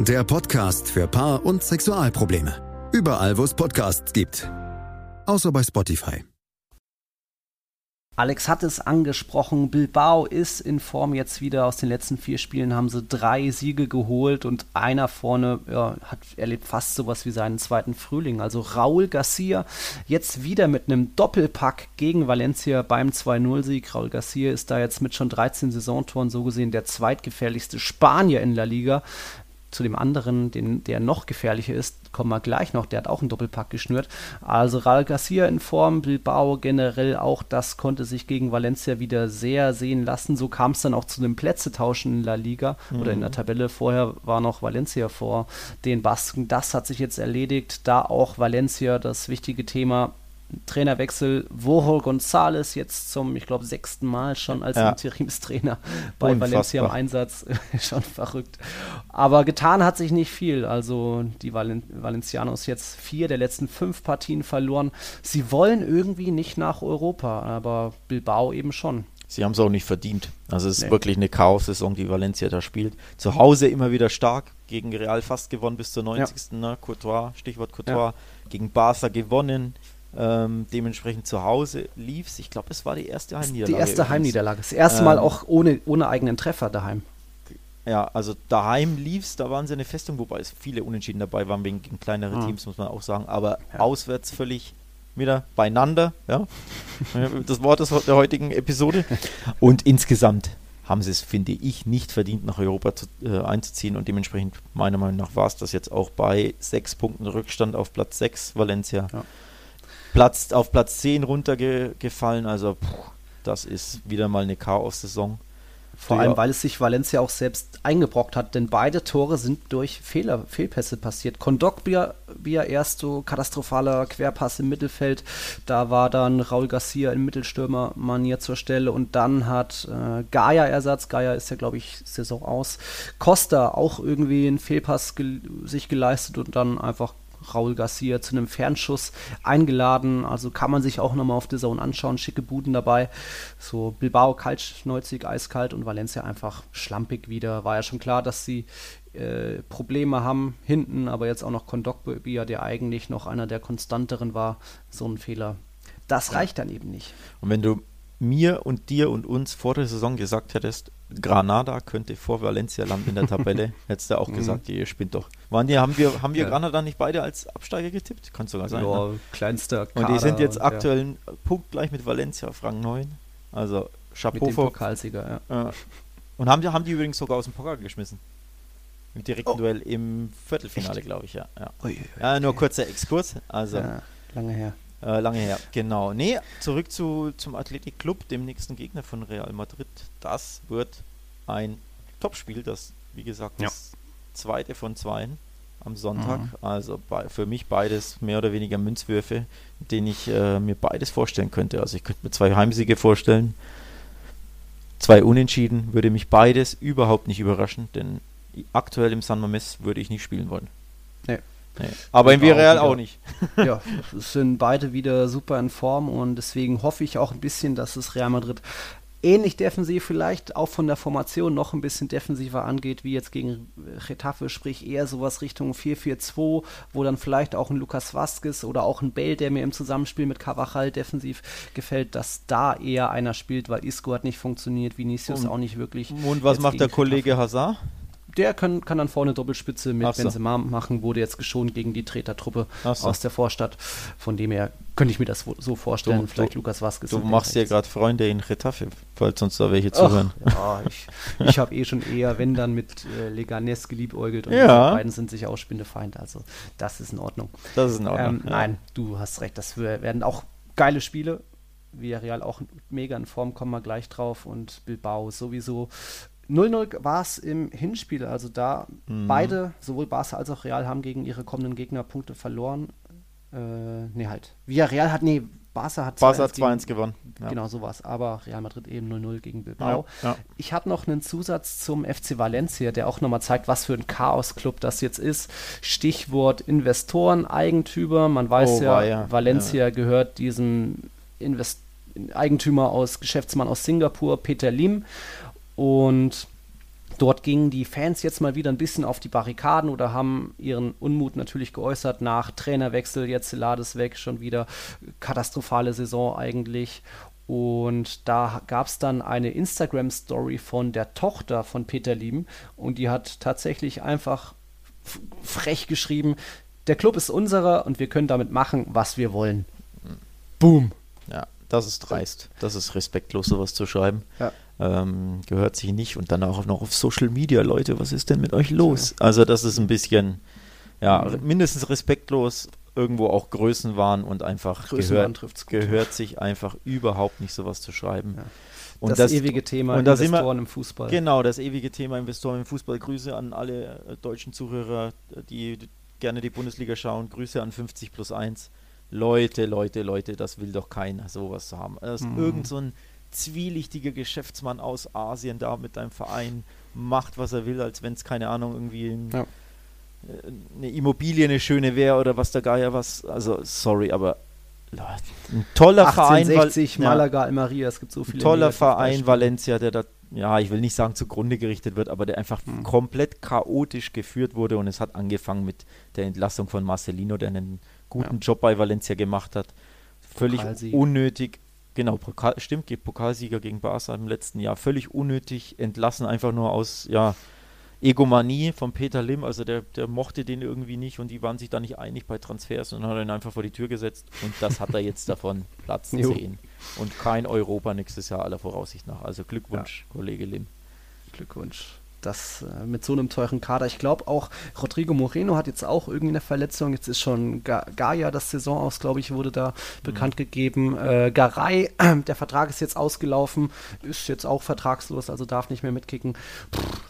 Der Podcast für Paar- und Sexualprobleme. Überall, wo es Podcasts gibt. Außer bei Spotify. Alex hat es angesprochen, Bilbao ist in Form jetzt wieder. Aus den letzten vier Spielen haben sie drei Siege geholt und einer vorne ja, hat erlebt fast sowas wie seinen zweiten Frühling. Also Raúl Garcia jetzt wieder mit einem Doppelpack gegen Valencia beim 2-0-Sieg. Raúl Garcia ist da jetzt mit schon 13 Saisontoren so gesehen der zweitgefährlichste Spanier in La Liga zu dem anderen, den, der noch gefährlicher ist, kommen wir gleich noch. Der hat auch einen Doppelpack geschnürt. Also Real Garcia in Form, Bilbao generell auch, das konnte sich gegen Valencia wieder sehr sehen lassen. So kam es dann auch zu einem Plätzetauschen in La Liga mhm. oder in der mhm. Tabelle. Vorher war noch Valencia vor den Basken. Das hat sich jetzt erledigt, da auch Valencia das wichtige Thema Trainerwechsel. Woho González jetzt zum, ich glaube, sechsten Mal schon als ja. Interimstrainer bei Unfassbar. Valencia im Einsatz. schon verrückt. Aber getan hat sich nicht viel. Also die Valen Valencianos jetzt vier der letzten fünf Partien verloren. Sie wollen irgendwie nicht nach Europa, aber Bilbao eben schon. Sie haben es auch nicht verdient. Also es ist nee. wirklich eine Chaos-Saison, die Valencia da spielt. Zu Hause immer wieder stark, gegen Real fast gewonnen bis zur 90. Ja. Ne? Courtois, Stichwort Courtois, ja. gegen Barca gewonnen, ähm, dementsprechend zu Hause lief es. Ich glaube, es war die erste Heimniederlage. Die erste Heimniederlage. Das erste ähm, Mal auch ohne, ohne eigenen Treffer daheim. Ja, also daheim lief es, da waren sie eine Festung, wobei es viele Unentschieden dabei waren, wegen kleinere mhm. Teams, muss man auch sagen. Aber ja. auswärts völlig wieder beieinander, ja. das Wort der heutigen Episode. Und insgesamt haben sie es, finde ich, nicht verdient, nach Europa zu, äh, einzuziehen. Und dementsprechend, meiner Meinung nach, war es das jetzt auch bei sechs Punkten Rückstand auf Platz 6 Valencia. Ja. Platz, auf Platz 10 runtergefallen. Also, puh, das ist wieder mal eine Chaos-Saison. Vor allem, weil es sich Valencia auch selbst eingebrockt hat, denn beide Tore sind durch Fehler, Fehlpässe passiert. Kondogbia erst so katastrophaler Querpass im Mittelfeld, da war dann Raul Garcia in Mittelstürmer-Manier zur Stelle und dann hat äh, Gaia Ersatz, Gaia ist ja glaube ich Saison aus, Costa auch irgendwie einen Fehlpass ge sich geleistet und dann einfach Raul Garcia zu einem Fernschuss eingeladen. Also kann man sich auch nochmal auf der Zone anschauen. Schicke Buden dabei. So Bilbao kaltschneuzig, eiskalt und Valencia einfach schlampig wieder. War ja schon klar, dass sie äh, Probleme haben hinten, aber jetzt auch noch Kondogbia, der eigentlich noch einer der konstanteren war. So ein Fehler. Das reicht dann eben nicht. Und wenn du mir und dir und uns vor der Saison gesagt hättest, Granada könnte vor Valencia landen in der Tabelle, hättest du auch mhm. gesagt, ihr spinnt doch. Waren die, haben wir, haben wir ja. Granada nicht beide als Absteiger getippt? Kann sogar sein. Ja, ne? kleinster Kader Und die sind jetzt aktuell ja. punktgleich mit Valencia auf Rang 9. Also Chapeau mit dem Pokalsieger, ja. Und haben die, haben die übrigens sogar aus dem Pokal geschmissen. Im direkten oh. Duell im Viertelfinale, glaube ich, ja. Ja. Ui, ui, ja, nur kurzer Exkurs. Also, lange her. Äh, lange her, genau. Nee, zurück zu, zum Athletic Club, dem nächsten Gegner von Real Madrid. Das wird ein Topspiel, das, wie gesagt, ja. das zweite von zweien am Sonntag. Mhm. Also bei, für mich beides mehr oder weniger Münzwürfe, denen ich äh, mir beides vorstellen könnte. Also ich könnte mir zwei Heimsiege vorstellen. Zwei Unentschieden würde mich beides überhaupt nicht überraschen, denn aktuell im San Mames würde ich nicht spielen wollen. Nee. Nee. Aber in Villarreal auch, auch nicht. ja, es sind beide wieder super in Form und deswegen hoffe ich auch ein bisschen, dass es Real Madrid ähnlich defensiv vielleicht auch von der Formation noch ein bisschen defensiver angeht, wie jetzt gegen Getafe, sprich eher sowas Richtung 4-4-2, wo dann vielleicht auch ein Lukas Vasquez oder auch ein Bale, der mir im Zusammenspiel mit Cavachal defensiv gefällt, dass da eher einer spielt, weil Isco hat nicht funktioniert, Vinicius und, auch nicht wirklich. Und was macht der Kollege Hazard? Der kann, kann dann vorne Doppelspitze mit so. Benzema machen, wurde jetzt geschont gegen die Tretertruppe so. aus der Vorstadt. Von dem her könnte ich mir das so vorstellen. Du, Vielleicht du, Lukas Vasquez. Du machst ja gerade Freunde in Retafe, falls uns da welche zuhören. Ach, ja, ich, ich habe eh schon eher, wenn dann mit äh, Leganes geliebäugelt und ja. die beiden sind sich auch Spinnefeind. Also das ist in Ordnung. Das ist in Ordnung. Ähm, ja. Nein, du hast recht. Das werden auch geile Spiele. Villarreal auch mega in Form, kommen wir gleich drauf. Und Bilbao sowieso 0-0 war es im Hinspiel, also da mhm. beide, sowohl Barca als auch Real, haben gegen ihre kommenden Gegner Punkte verloren. Äh, nee, halt. Villarreal hat, nee, Barca hat 2-1 gewonnen. Ja. Genau so war es. Aber Real Madrid eben 0-0 gegen Bilbao. Ja, ja. Ich habe noch einen Zusatz zum FC Valencia, der auch nochmal zeigt, was für ein Chaos-Club das jetzt ist. Stichwort Investoren, Eigentümer. Man weiß oh, ja, Valencia gehört diesem Invest Eigentümer aus, Geschäftsmann aus Singapur, Peter Lim. Und dort gingen die Fans jetzt mal wieder ein bisschen auf die Barrikaden oder haben ihren Unmut natürlich geäußert nach Trainerwechsel. Jetzt Lades weg, schon wieder katastrophale Saison eigentlich. Und da gab es dann eine Instagram-Story von der Tochter von Peter Lieben und die hat tatsächlich einfach frech geschrieben, der Club ist unserer und wir können damit machen, was wir wollen. Boom. Ja, das ist dreist. Das ist respektlos, sowas zu schreiben. Ja ähm, gehört sich nicht. Und dann auch noch auf Social Media, Leute, was ist denn mit euch los? Also das ist ein bisschen, ja, mhm. mindestens respektlos, irgendwo auch Größenwahn und einfach gehört, gehört sich einfach überhaupt nicht sowas zu schreiben. Ja. Und das, das, ewige Thema und Investoren im Fußball. Genau, das ewige Thema Investoren im Fußball. Grüße an alle äh, deutschen Zuhörer, die gerne die Bundesliga schauen. Grüße an 50 plus 1. Leute, Leute, Leute, das will doch keiner, sowas zu haben. Das ist mhm. irgend so ein zwielichtiger Geschäftsmann aus Asien da mit deinem Verein macht, was er will, als wenn es, keine Ahnung, irgendwie ein, ja. Äh, eine Immobilie eine schöne wäre oder was der Geier was. Also, sorry, aber ein toller 1860, Verein. Malaga, ja, Almeria, es gibt so viele. Ein toller Verein, Valencia, der da, ja, ich will nicht sagen zugrunde gerichtet wird, aber der einfach hm. komplett chaotisch geführt wurde und es hat angefangen mit der Entlassung von Marcelino, der einen guten ja. Job bei Valencia gemacht hat. Völlig unnötig, Genau, Pokal, stimmt, Pokalsieger gegen Barca im letzten Jahr. Völlig unnötig entlassen, einfach nur aus, ja, Egomanie von Peter Lim, also der, der mochte den irgendwie nicht und die waren sich da nicht einig bei Transfers und hat ihn einfach vor die Tür gesetzt und das hat er jetzt davon Platz 10 und kein Europa nächstes Jahr aller Voraussicht nach. Also Glückwunsch, ja. Kollege Lim. Glückwunsch das äh, mit so einem teuren Kader. Ich glaube auch, Rodrigo Moreno hat jetzt auch irgendwie eine Verletzung. Jetzt ist schon Ga Gaia, das Saison aus, glaube ich, wurde da mhm. bekannt gegeben. Äh, Garay, äh, der Vertrag ist jetzt ausgelaufen, ist jetzt auch vertragslos, also darf nicht mehr mitkicken.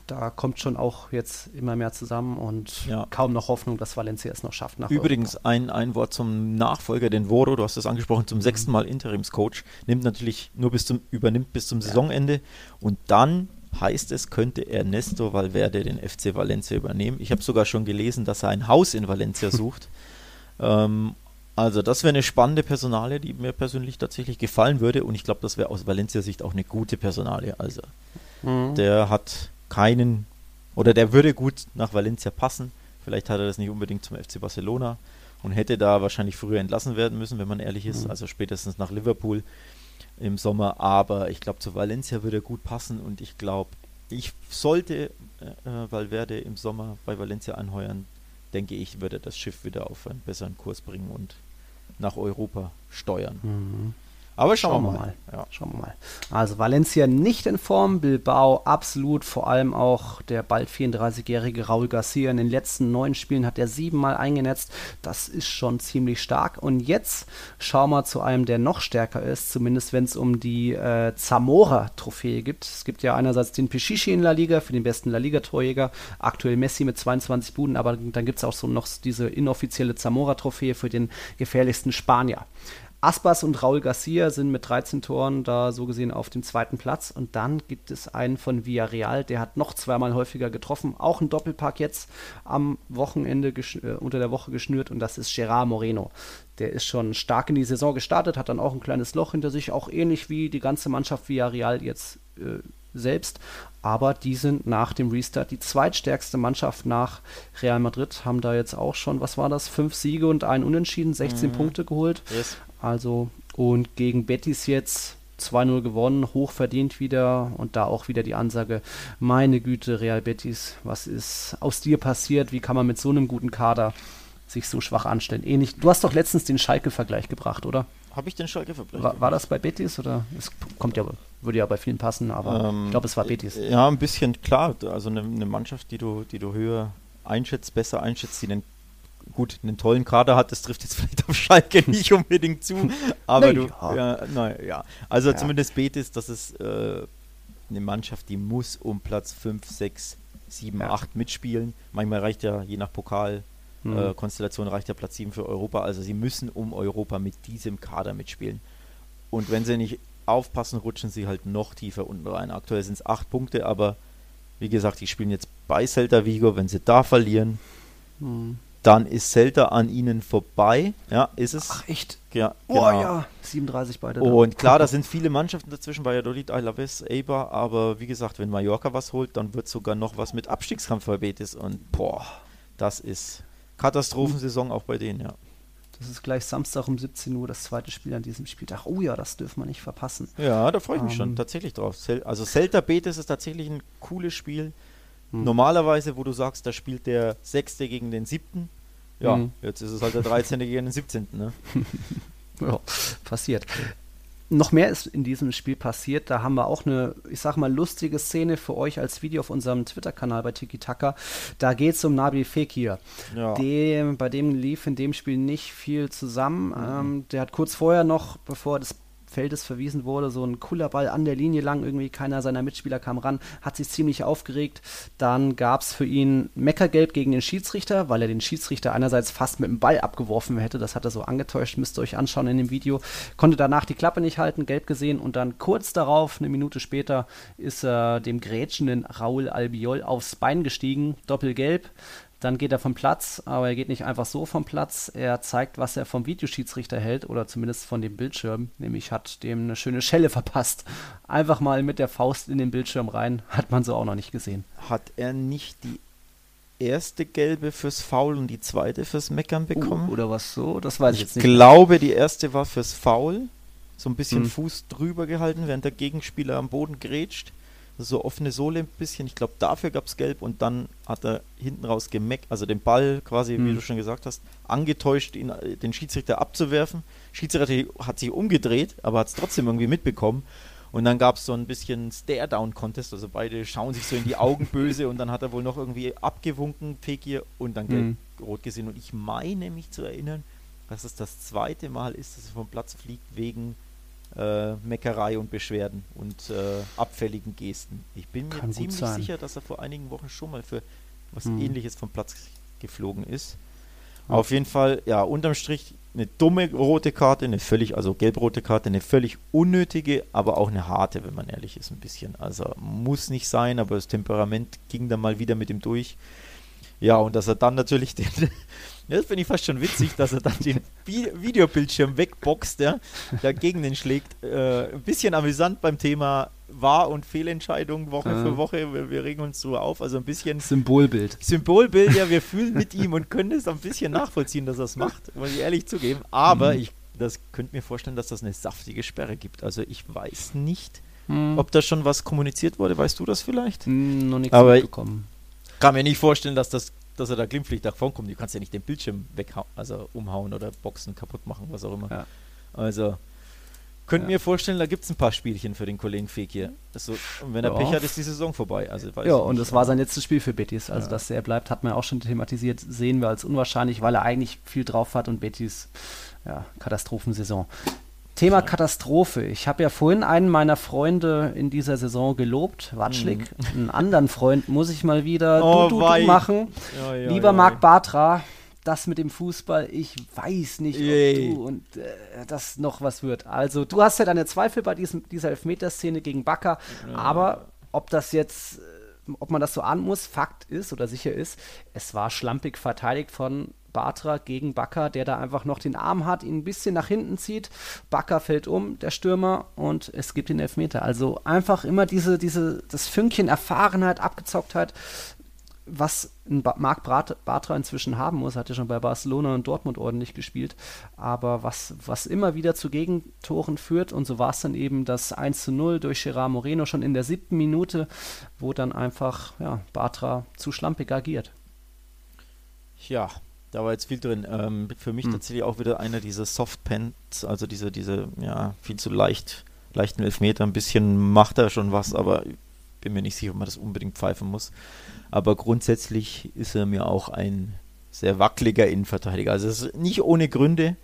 Da kommt schon auch jetzt immer mehr zusammen und ja. kaum noch Hoffnung, dass Valencia es noch schafft. Übrigens, ein, ein Wort zum Nachfolger, den Voro, du hast es angesprochen, zum mhm. sechsten Mal Interimscoach, nimmt natürlich nur bis zum, übernimmt bis zum Saisonende und dann heißt es, könnte Ernesto Valverde den FC Valencia übernehmen. Ich habe sogar schon gelesen, dass er ein Haus in Valencia sucht. ähm, also das wäre eine spannende Personalie, die mir persönlich tatsächlich gefallen würde und ich glaube, das wäre aus Valencia-Sicht auch eine gute Personalie. Also mhm. der hat keinen oder der würde gut nach Valencia passen. Vielleicht hat er das nicht unbedingt zum FC Barcelona und hätte da wahrscheinlich früher entlassen werden müssen, wenn man ehrlich ist. Mhm. Also spätestens nach Liverpool im Sommer, aber ich glaube, zu Valencia würde er gut passen und ich glaube, ich sollte äh, äh, Valverde im Sommer bei Valencia anheuern, denke ich, würde das Schiff wieder auf einen besseren Kurs bringen und nach Europa steuern. Mhm. Aber schauen, schauen wir mal. mal. Ja. Schauen wir mal. Also Valencia nicht in Form, Bilbao absolut, vor allem auch der bald 34-jährige Raul Garcia. In den letzten neun Spielen hat er siebenmal eingenetzt. Das ist schon ziemlich stark. Und jetzt schauen wir zu einem, der noch stärker ist, zumindest wenn es um die äh, Zamora-Trophäe gibt. Es gibt ja einerseits den Pichichi in La Liga für den besten La Liga-Torjäger, aktuell Messi mit 22 Buden, aber dann gibt es auch so noch diese inoffizielle Zamora-Trophäe für den gefährlichsten Spanier. Aspas und Raul Garcia sind mit 13 Toren da so gesehen auf dem zweiten Platz. Und dann gibt es einen von Villarreal, der hat noch zweimal häufiger getroffen. Auch ein Doppelpack jetzt am Wochenende äh, unter der Woche geschnürt. Und das ist Gerard Moreno. Der ist schon stark in die Saison gestartet, hat dann auch ein kleines Loch hinter sich, auch ähnlich wie die ganze Mannschaft Villarreal jetzt äh, selbst. Aber die sind nach dem Restart die zweitstärkste Mannschaft nach Real Madrid, haben da jetzt auch schon, was war das, fünf Siege und ein Unentschieden, 16 mhm. Punkte geholt. Yes. Also, und gegen Betis jetzt 2-0 gewonnen, hoch verdient wieder und da auch wieder die Ansage, meine Güte, Real Betis, was ist aus dir passiert? Wie kann man mit so einem guten Kader sich so schwach anstellen? Ähnlich, du hast doch letztens den Schalke-Vergleich gebracht, oder? Habe ich den Schalke-Vergleich? War, war, das bei Betis oder? Es kommt ja, würde ja bei vielen passen, aber ähm, ich glaube, es war Betis. Ja, ein bisschen klar. Also eine, eine Mannschaft, die du, die du höher einschätzt, besser einschätzt, die den gut, einen tollen Kader hat, das trifft jetzt vielleicht auf Schalke nicht unbedingt zu, aber nee, du, ja. Ja, na, ja. also ja. zumindest Betis, das ist äh, eine Mannschaft, die muss um Platz 5, 6, 7, ja. 8 mitspielen. Manchmal reicht ja, je nach Pokalkonstellation, mhm. äh, reicht ja Platz 7 für Europa, also sie müssen um Europa mit diesem Kader mitspielen. Und wenn sie nicht aufpassen, rutschen sie halt noch tiefer unten rein. Aktuell sind es 8 Punkte, aber wie gesagt, die spielen jetzt bei Celta Vigo, wenn sie da verlieren, mhm dann ist Celta an ihnen vorbei. Ja, ist es. Ach, echt? Ja, oh genau. ja, 37 beide. Da. Und klar, da sind viele Mannschaften dazwischen, Valladolid, Alaves, Eibar, aber wie gesagt, wenn Mallorca was holt, dann wird sogar noch was mit Abstiegskampf bei Betis und boah, das ist Katastrophensaison auch bei denen, ja. Das ist gleich Samstag um 17 Uhr das zweite Spiel an diesem Spieltag. Oh ja, das dürfen wir nicht verpassen. Ja, da freue ich mich um, schon ähm. tatsächlich drauf. Also Celta Betis ist tatsächlich ein cooles Spiel. Hm. Normalerweise, wo du sagst, da spielt der Sechste gegen den Siebten. Ja, hm. jetzt ist es halt der 13. gegen den 17. Ne? ja, passiert. Noch mehr ist in diesem Spiel passiert. Da haben wir auch eine, ich sag mal, lustige Szene für euch als Video auf unserem Twitter-Kanal bei Tiki Taka. Da geht es um Nabil Fekir. Ja. Dem, bei dem lief in dem Spiel nicht viel zusammen. Mhm. Ähm, der hat kurz vorher noch, bevor das Feldes verwiesen wurde. So ein cooler Ball an der Linie lang, irgendwie keiner seiner Mitspieler kam ran, hat sich ziemlich aufgeregt. Dann gab es für ihn Meckergelb gegen den Schiedsrichter, weil er den Schiedsrichter einerseits fast mit dem Ball abgeworfen hätte. Das hat er so angetäuscht, müsst ihr euch anschauen in dem Video. Konnte danach die Klappe nicht halten, gelb gesehen und dann kurz darauf, eine Minute später, ist er dem grätschenden Raul Albiol aufs Bein gestiegen, doppelgelb. Dann geht er vom Platz, aber er geht nicht einfach so vom Platz. Er zeigt, was er vom Videoschiedsrichter hält oder zumindest von dem Bildschirm. Nämlich hat dem eine schöne Schelle verpasst. Einfach mal mit der Faust in den Bildschirm rein. Hat man so auch noch nicht gesehen. Hat er nicht die erste gelbe fürs Foul und die zweite fürs Meckern bekommen? Uh, oder was so? Das weiß ich, ich jetzt nicht. Ich glaube, die erste war fürs Foul. So ein bisschen hm. Fuß drüber gehalten, während der Gegenspieler am Boden grätscht so offene Sohle ein bisschen. Ich glaube, dafür gab es Gelb und dann hat er hinten raus gemeckt, also den Ball quasi, mhm. wie du schon gesagt hast, angetäuscht, ihn, den Schiedsrichter abzuwerfen. Schiedsrichter hat sich umgedreht, aber hat es trotzdem irgendwie mitbekommen. Und dann gab es so ein bisschen Stare-Down-Contest, also beide schauen sich so in die Augen böse und dann hat er wohl noch irgendwie abgewunken, Fekir, und dann gelb-rot mhm. gesehen. Und ich meine mich zu erinnern, dass es das zweite Mal ist, dass er vom Platz fliegt wegen äh, Meckerei und Beschwerden und äh, abfälligen Gesten. Ich bin mir Kann ziemlich sicher, dass er vor einigen Wochen schon mal für was hm. ähnliches vom Platz geflogen ist. Ja. Auf jeden Fall, ja, unterm Strich eine dumme rote Karte, eine völlig, also gelb-rote Karte, eine völlig unnötige, aber auch eine harte, wenn man ehrlich ist, ein bisschen. Also muss nicht sein, aber das Temperament ging dann mal wieder mit ihm durch. Ja, und dass er dann natürlich den, das finde ich fast schon witzig, dass er dann den Videobildschirm wegboxt, ja, dagegen den schlägt. Äh, ein bisschen amüsant beim Thema Wahr- und Fehlentscheidung Woche ja. für Woche. Wir, wir, regen uns so auf. Also ein bisschen. Symbolbild. Symbolbild, ja, wir fühlen mit ihm und können es ein bisschen nachvollziehen, dass er es macht, muss ich ehrlich zugeben. Aber mhm. ich das könnte mir vorstellen, dass das eine saftige Sperre gibt. Also ich weiß nicht, mhm. ob da schon was kommuniziert wurde. Weißt du das vielleicht? Mhm, noch nichts Aber mitbekommen. Ich kann mir nicht vorstellen, dass das dass er da glimpflich davon kommt. Du kannst ja nicht den Bildschirm weghauen, also umhauen oder boxen, kaputt machen, was auch immer. Ja. Also, könnte ja. mir vorstellen, da gibt es ein paar Spielchen für den Kollegen Fekir. Also, und wenn er ja. Pech hat, ist die Saison vorbei. Also, ja, und das war sein letztes Spiel für Betis. Also, dass er bleibt, hat man auch schon thematisiert, sehen wir als unwahrscheinlich, weil er eigentlich viel drauf hat und Betis, ja, Katastrophensaison. Thema Katastrophe. Ich habe ja vorhin einen meiner Freunde in dieser Saison gelobt, Watschlik. Mhm. Einen anderen Freund muss ich mal wieder oh, du, du, du machen. Ja, ja, Lieber ja, Marc Bartra, das mit dem Fußball, ich weiß nicht, Yay. ob du und äh, das noch was wird. Also, du hast ja deine Zweifel bei diesem, dieser Elfmeterszene gegen Bakker, aber ob das jetzt, äh, ob man das so ahnen muss, Fakt ist oder sicher ist, es war schlampig verteidigt von Bartra gegen Bakker, der da einfach noch den Arm hat, ihn ein bisschen nach hinten zieht. Bakker fällt um, der Stürmer, und es gibt den Elfmeter. Also einfach immer diese, diese, das Fünkchen Erfahrenheit, Abgezocktheit, was Marc Bartra inzwischen haben muss, hat ja schon bei Barcelona und Dortmund ordentlich gespielt, aber was, was immer wieder zu Gegentoren führt und so war es dann eben das 1 zu 0 durch Gerard Moreno schon in der siebten Minute, wo dann einfach ja, Bartra zu schlampig agiert. Ja, da war jetzt viel drin. Ähm, für mich hm. tatsächlich auch wieder einer dieser Softpants, also diese, diese, ja, viel zu leicht, leichten Elfmeter. Ein bisschen macht er schon was, aber bin mir nicht sicher, ob man das unbedingt pfeifen muss. Aber grundsätzlich ist er mir auch ein sehr wackeliger Innenverteidiger. Also nicht ohne Gründe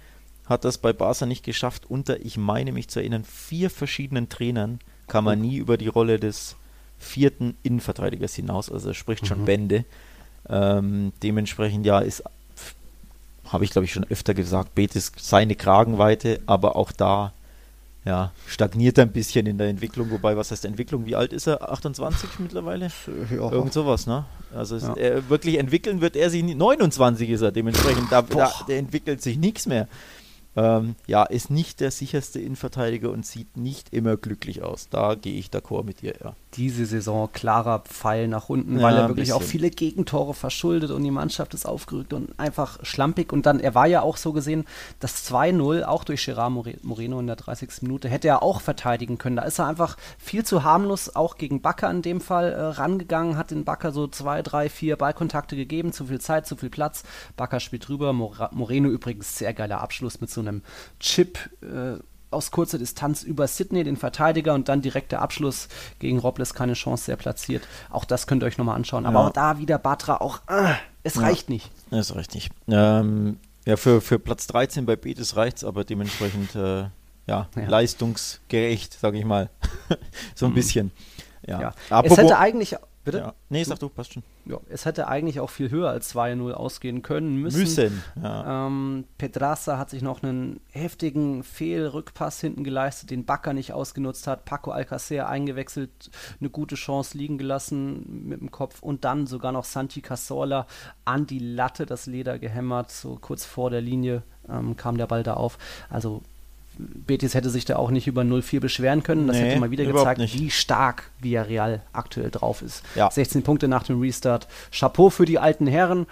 hat das bei Barca nicht geschafft. Unter, ich meine mich zu erinnern, vier verschiedenen Trainern kam man nie über die Rolle des vierten Innenverteidigers hinaus. Also er spricht schon mhm. Bände. Ähm, dementsprechend ja ist, habe ich glaube ich schon öfter gesagt, Betis seine Kragenweite, aber auch da ja, stagniert ein bisschen in der Entwicklung. Wobei, was heißt Entwicklung? Wie alt ist er? 28 mittlerweile? Ja. Irgend sowas, ne? Also ja. er, wirklich entwickeln wird er sich nicht. 29 ist er, dementsprechend, da, da der entwickelt sich nichts mehr. Ähm, ja, ist nicht der sicherste Innenverteidiger und sieht nicht immer glücklich aus. Da gehe ich d'accord mit dir, ja. Diese Saison klarer Pfeil nach unten, ja, weil er wirklich auch viele Gegentore verschuldet und die Mannschaft ist aufgerückt und einfach schlampig. Und dann, er war ja auch so gesehen, das 2-0, auch durch Gerard Moreno in der 30. Minute, hätte er auch verteidigen können. Da ist er einfach viel zu harmlos, auch gegen Bakker in dem Fall, äh, rangegangen, hat den Bakker so zwei, drei, vier Ballkontakte gegeben, zu viel Zeit, zu viel Platz. Bakker spielt drüber, Moreno übrigens sehr geiler Abschluss mit so einem Chip äh, aus kurzer Distanz über Sydney, den Verteidiger, und dann direkt der Abschluss gegen Robles, keine Chance, sehr platziert. Auch das könnt ihr euch nochmal anschauen. Aber ja. auch da wieder Batra, auch, äh, es ja. reicht nicht. Es reicht nicht. Ähm, ja, für, für Platz 13 bei Betis reicht es, aber dementsprechend äh, ja, ja, leistungsgerecht, sage ich mal. so ein mhm. bisschen. Ja. ja. es hätte eigentlich Bitte? Ja. Nee, sag du, passt schon. Ja, es hätte eigentlich auch viel höher als 2-0 ausgehen können müssen. Müssen, ja. Ähm, Pedraza hat sich noch einen heftigen Fehlrückpass hinten geleistet, den Bakker nicht ausgenutzt hat. Paco Alcacer eingewechselt, eine gute Chance liegen gelassen mit dem Kopf und dann sogar noch Santi Casola an die Latte, das Leder gehämmert, so kurz vor der Linie ähm, kam der Ball da auf. Also Betis hätte sich da auch nicht über 0-4 beschweren können. Das nee, hätte mal wieder gezeigt, nicht. wie stark Villarreal aktuell drauf ist. Ja. 16 Punkte nach dem Restart. Chapeau für die alten Herren.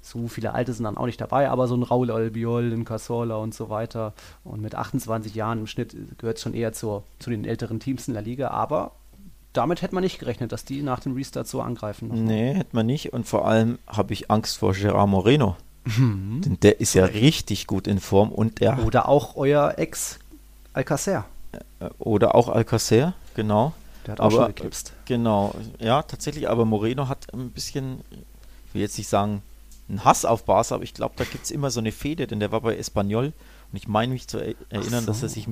So viele Alte sind dann auch nicht dabei, aber so ein Raul Albiol, ein Casola und so weiter. Und mit 28 Jahren im Schnitt gehört es schon eher zur, zu den älteren Teams in der Liga. Aber damit hätte man nicht gerechnet, dass die nach dem Restart so angreifen. Nee, hätte man nicht. Und vor allem habe ich Angst vor Gerard Moreno. Mhm. Denn der ist ja richtig gut in Form und der. Oder auch euer Ex Alcacer. Äh, oder auch Alcacer, genau. Der hat auch aber, schon gekipst. Genau, ja, tatsächlich, aber Moreno hat ein bisschen, ich will jetzt nicht sagen, einen Hass auf Barca, aber ich glaube, da gibt es immer so eine Fehde, denn der war bei Espanyol und ich meine mich zu erinnern, so. dass er sich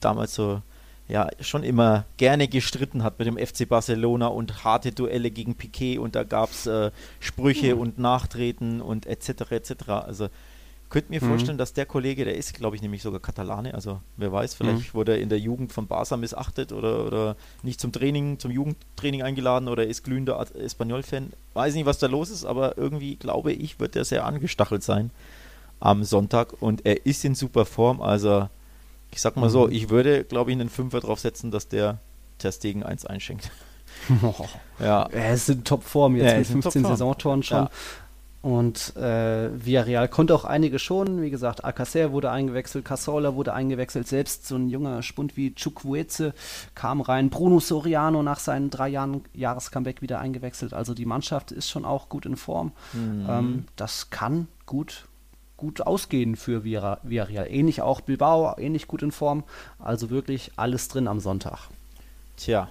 damals so ja schon immer gerne gestritten hat mit dem FC Barcelona und harte Duelle gegen Piquet und da gab es äh, Sprüche mhm. und Nachtreten und etc. etc. Also könnte mir mhm. vorstellen, dass der Kollege, der ist, glaube ich, nämlich sogar Katalane, also wer weiß, vielleicht mhm. wurde er in der Jugend von Barca missachtet oder, oder nicht zum Training, zum Jugendtraining eingeladen oder ist glühender Espanol-Fan. Weiß nicht, was da los ist, aber irgendwie glaube ich, wird er sehr angestachelt sein am Sonntag und er ist in super Form, also ich sag mal mhm. so, ich würde, glaube ich, einen Fünfer drauf setzen, dass der Testegen 1 einschenkt. ja. Er ist in Topform jetzt ja, mit 15 Saisontoren schon. Ja. Und äh, Villarreal konnte auch einige schonen. Wie gesagt, Alcacer wurde eingewechselt, Casola wurde eingewechselt. Selbst so ein junger Spund wie Chukwueze kam rein. Bruno Soriano nach seinen drei Jahren Jahrescomeback wieder eingewechselt. Also die Mannschaft ist schon auch gut in Form. Mhm. Ähm, das kann gut gut ausgehen für Villarreal. Ähnlich auch Bilbao, ähnlich gut in Form. Also wirklich alles drin am Sonntag. Tja,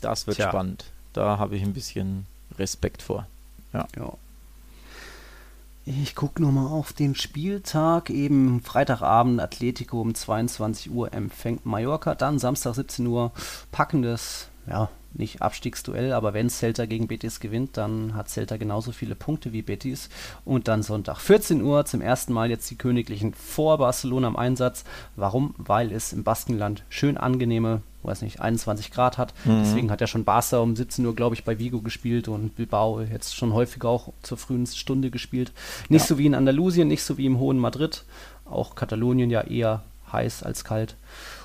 das wird Tja. spannend. Da habe ich ein bisschen Respekt vor. Ja. ja. Ich gucke nochmal auf den Spieltag. Eben Freitagabend Atletico um 22 Uhr empfängt Mallorca. Dann Samstag 17 Uhr packendes, ja, nicht Abstiegsduell, aber wenn Celta gegen Betis gewinnt, dann hat Celta genauso viele Punkte wie Betis. Und dann Sonntag 14 Uhr zum ersten Mal jetzt die Königlichen vor Barcelona im Einsatz. Warum? Weil es im Baskenland schön angenehme, weiß nicht, 21 Grad hat. Mhm. Deswegen hat ja schon Barca um 17 Uhr, glaube ich, bei Vigo gespielt und Bilbao jetzt schon häufiger auch zur frühen Stunde gespielt. Nicht ja. so wie in Andalusien, nicht so wie im hohen Madrid. Auch Katalonien ja eher heiß als kalt.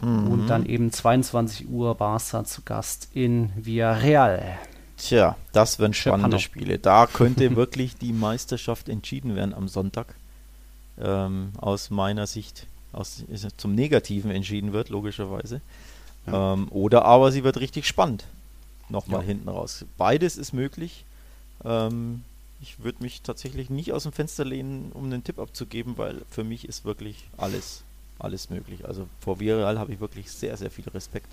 Mhm. Und dann eben 22 Uhr Barca zu Gast in Villarreal. Tja, das wären spannende Spiele. Da könnte wirklich die Meisterschaft entschieden werden am Sonntag. Ähm, aus meiner Sicht aus, zum Negativen entschieden wird, logischerweise. Ja. Ähm, oder aber sie wird richtig spannend. Nochmal ja. hinten raus. Beides ist möglich. Ähm, ich würde mich tatsächlich nicht aus dem Fenster lehnen, um einen Tipp abzugeben, weil für mich ist wirklich alles alles möglich. Also vor Viral habe ich wirklich sehr, sehr viel Respekt.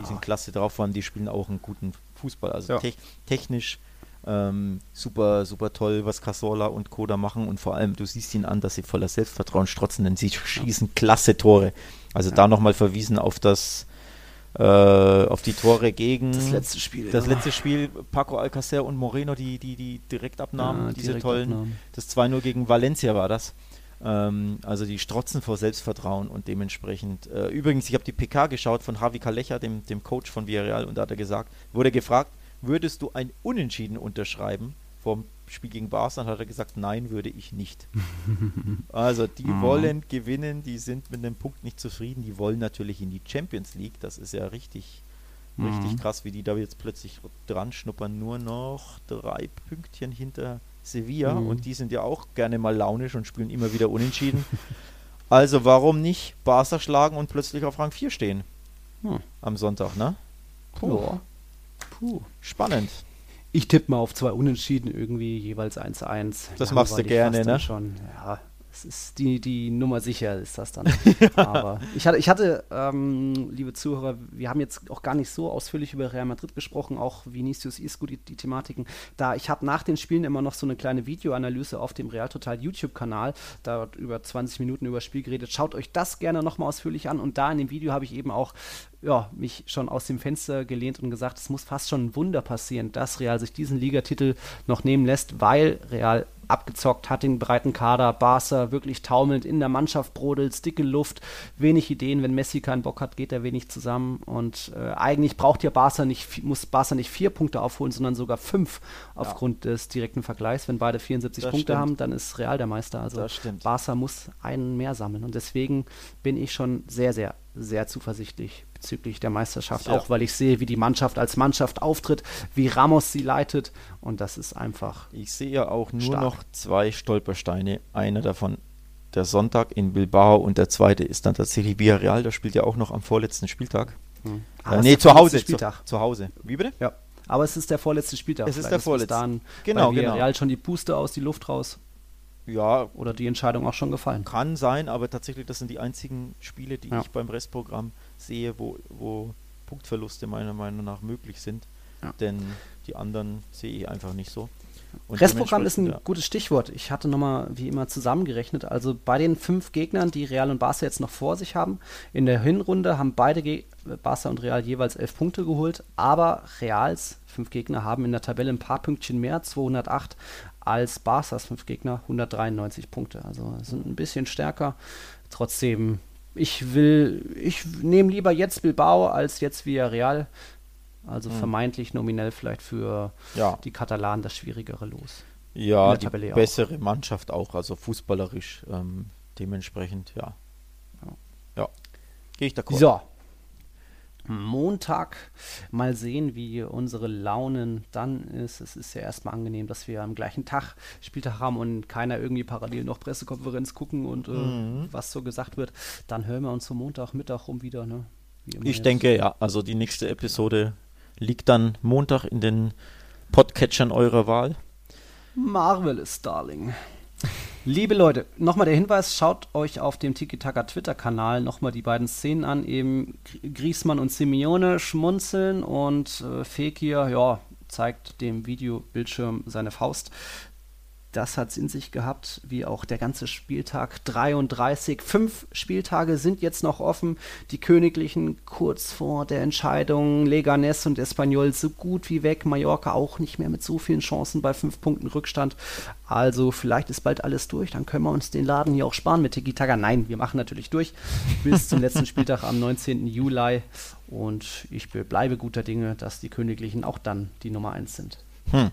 Die sind klasse drauf waren, die spielen auch einen guten Fußball. Also ja. te technisch ähm, super, super toll, was Casola und Koda machen und vor allem, du siehst ihn an, dass sie voller Selbstvertrauen strotzen, denn sie schießen klasse Tore. Also ja. da nochmal verwiesen auf das äh, auf die Tore gegen das letzte Spiel. Das ja. letzte Spiel, Paco Alcacer und Moreno, die, die, die Direktabnahmen, ja, diese tollen. Abnahmen. Das 2-0 gegen Valencia war das. Ähm, also die strotzen vor Selbstvertrauen und dementsprechend. Äh, übrigens, ich habe die PK geschaut von Javi Kalecha, dem, dem Coach von Villarreal, und da hat er gesagt, wurde gefragt, würdest du ein Unentschieden unterschreiben vom Spiel gegen Barca? Und hat er gesagt, nein, würde ich nicht. also die mhm. wollen gewinnen, die sind mit dem Punkt nicht zufrieden, die wollen natürlich in die Champions League. Das ist ja richtig, richtig mhm. krass, wie die da jetzt plötzlich dran schnuppern. Nur noch drei Pünktchen hinter Sevilla mhm. und die sind ja auch gerne mal launisch und spielen immer wieder unentschieden. also warum nicht Barca schlagen und plötzlich auf Rang 4 stehen? Hm. Am Sonntag, ne? Puh. Ja. Puh. Spannend. Ich tippe mal auf zwei Unentschieden irgendwie, jeweils 1-1. Das machst du gerne, ne? Schon. Ja, das ist die, die Nummer sicher, ist das dann. Aber ich hatte, ich hatte ähm, liebe Zuhörer, wir haben jetzt auch gar nicht so ausführlich über Real Madrid gesprochen, auch Vinicius Isco, die, die Thematiken. Da ich habe nach den Spielen immer noch so eine kleine Videoanalyse auf dem Real Total YouTube-Kanal, da über 20 Minuten über das Spiel geredet. Schaut euch das gerne nochmal ausführlich an. Und da in dem Video habe ich eben auch ja, mich schon aus dem Fenster gelehnt und gesagt, es muss fast schon ein Wunder passieren, dass Real sich diesen Ligatitel noch nehmen lässt, weil Real abgezockt, hat den breiten Kader, Barca wirklich taumelnd, in der Mannschaft brodelt, dicke Luft, wenig Ideen, wenn Messi keinen Bock hat, geht er wenig zusammen und äh, eigentlich braucht ja Barca nicht, muss Barca nicht vier Punkte aufholen, sondern sogar fünf aufgrund ja. des direkten Vergleichs. Wenn beide 74 das Punkte stimmt. haben, dann ist Real der Meister. Also Barca muss einen mehr sammeln und deswegen bin ich schon sehr, sehr, sehr zuversichtlich bezüglich der Meisterschaft, ja. auch weil ich sehe, wie die Mannschaft als Mannschaft auftritt, wie Ramos sie leitet und das ist einfach. Ich sehe ja auch nur stark. noch zwei Stolpersteine. Einer davon der Sonntag in Bilbao und der zweite ist dann tatsächlich Villarreal, das spielt ja auch noch am vorletzten Spieltag. Hm. Äh, nee, zu Hause. Spieltag. Zu, zu, Hause. Wie bitte? Ja. Aber es ist der vorletzte Spieltag. Es ist der vorletzte. Dann genau, bei Villarreal genau. schon die Puste aus, die Luft raus. Ja. Oder die Entscheidung auch schon gefallen. Kann sein, aber tatsächlich, das sind die einzigen Spiele, die ja. ich beim Restprogramm sehe, wo, wo Punktverluste meiner Meinung nach möglich sind. Ja. Denn die anderen sehe ich einfach nicht so. Und Restprogramm ist ein ja. gutes Stichwort. Ich hatte nochmal wie immer zusammengerechnet. Also bei den fünf Gegnern, die Real und Barca jetzt noch vor sich haben, in der Hinrunde haben beide Ge Barca und Real jeweils elf Punkte geholt. Aber Reals fünf Gegner haben in der Tabelle ein paar Pünktchen mehr, 208, als Barca's fünf Gegner, 193 Punkte. Also sind ein bisschen stärker. Trotzdem ich will, ich nehme lieber jetzt Bilbao als jetzt Villarreal. Also hm. vermeintlich nominell vielleicht für ja. die Katalanen das schwierigere Los. Ja, die bessere auch. Mannschaft auch, also fußballerisch ähm, dementsprechend, ja. Ja, ja. gehe ich da kurz. So, Montag. Mal sehen, wie unsere Launen dann ist. Es ist ja erstmal angenehm, dass wir am gleichen Tag Spieltag haben und keiner irgendwie parallel noch Pressekonferenz gucken und äh, mhm. was so gesagt wird. Dann hören wir uns zum Montagmittag rum wieder. Ne? Ich denke, ja. Also die nächste Episode liegt dann Montag in den Podcatchern eurer Wahl. Marvelous, Darling. Liebe Leute, nochmal der Hinweis, schaut euch auf dem Tiki-Taka Twitter-Kanal nochmal die beiden Szenen an, eben Griesmann und Simeone schmunzeln und äh, Fekir, ja, zeigt dem Videobildschirm seine Faust Das hat es in sich gehabt, wie auch der ganze Spieltag 33. Fünf Spieltage sind jetzt noch offen. Die Königlichen kurz vor der Entscheidung. Leganes und Espanyol so gut wie weg. Mallorca auch nicht mehr mit so vielen Chancen bei fünf Punkten Rückstand. Also vielleicht ist bald alles durch. Dann können wir uns den Laden hier auch sparen mit Tiki Taka. Nein, wir machen natürlich durch bis zum letzten Spieltag am 19. Juli. Und ich bleibe guter Dinge, dass die Königlichen auch dann die Nummer 1 sind. Hm.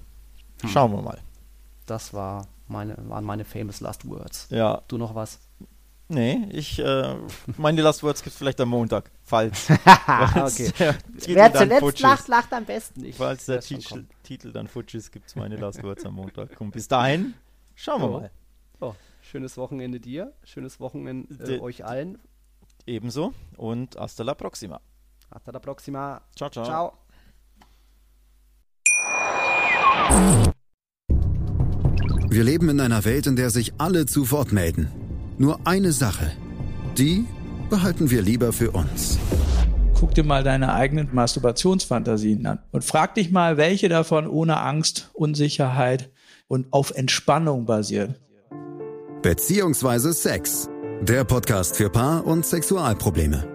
Schauen wir mal. Das war meine, waren meine famous last words. Ja. Du noch was? Nee, ich, äh, meine Last Words gibt es vielleicht am Montag, falls. okay. Wer zuletzt lacht, lacht am besten. Ich falls der Titel, Titel, dann futsch ist, gibt es meine Last Words am Montag. Und bis dahin, schauen wir oh. mal. Oh, schönes Wochenende dir, schönes Wochenende äh, euch allen. Ebenso und hasta la próxima. Hasta la próxima. Ciao, ciao. Ciao. Wir leben in einer Welt, in der sich alle zu Wort melden. Nur eine Sache. Die behalten wir lieber für uns. Guck dir mal deine eigenen Masturbationsfantasien an und frag dich mal, welche davon ohne Angst, Unsicherheit und auf Entspannung basieren. Beziehungsweise Sex. Der Podcast für Paar- und Sexualprobleme.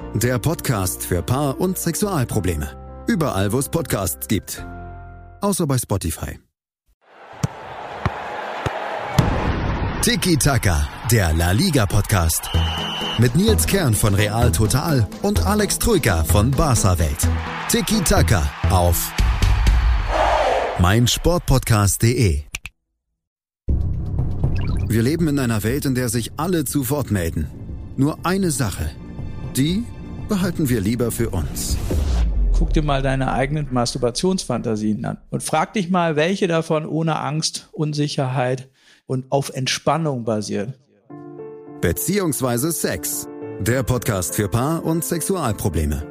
Der Podcast für Paar- und Sexualprobleme. Überall, wo es Podcasts gibt. Außer bei Spotify. Tiki Taka, der La Liga Podcast. Mit Nils Kern von Real Total und Alex Troika von Barca Welt. Tiki Taka auf meinsportpodcast.de. Wir leben in einer Welt, in der sich alle zu Wort melden. Nur eine Sache. Die behalten wir lieber für uns. Guck dir mal deine eigenen Masturbationsfantasien an und frag dich mal, welche davon ohne Angst, Unsicherheit und auf Entspannung basieren. Beziehungsweise Sex. Der Podcast für Paar- und Sexualprobleme.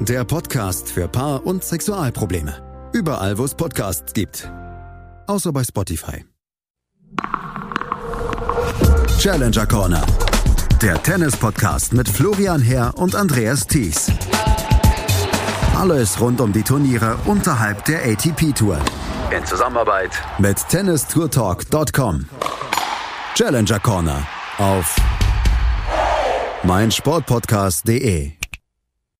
Der Podcast für Paar- und Sexualprobleme. Überall, wo es Podcasts gibt. Außer bei Spotify. Challenger Corner. Der Tennis-Podcast mit Florian Herr und Andreas Thies. Alles rund um die Turniere unterhalb der ATP-Tour. In Zusammenarbeit mit tennistourtalk.com. Challenger Corner auf meinsportpodcast.de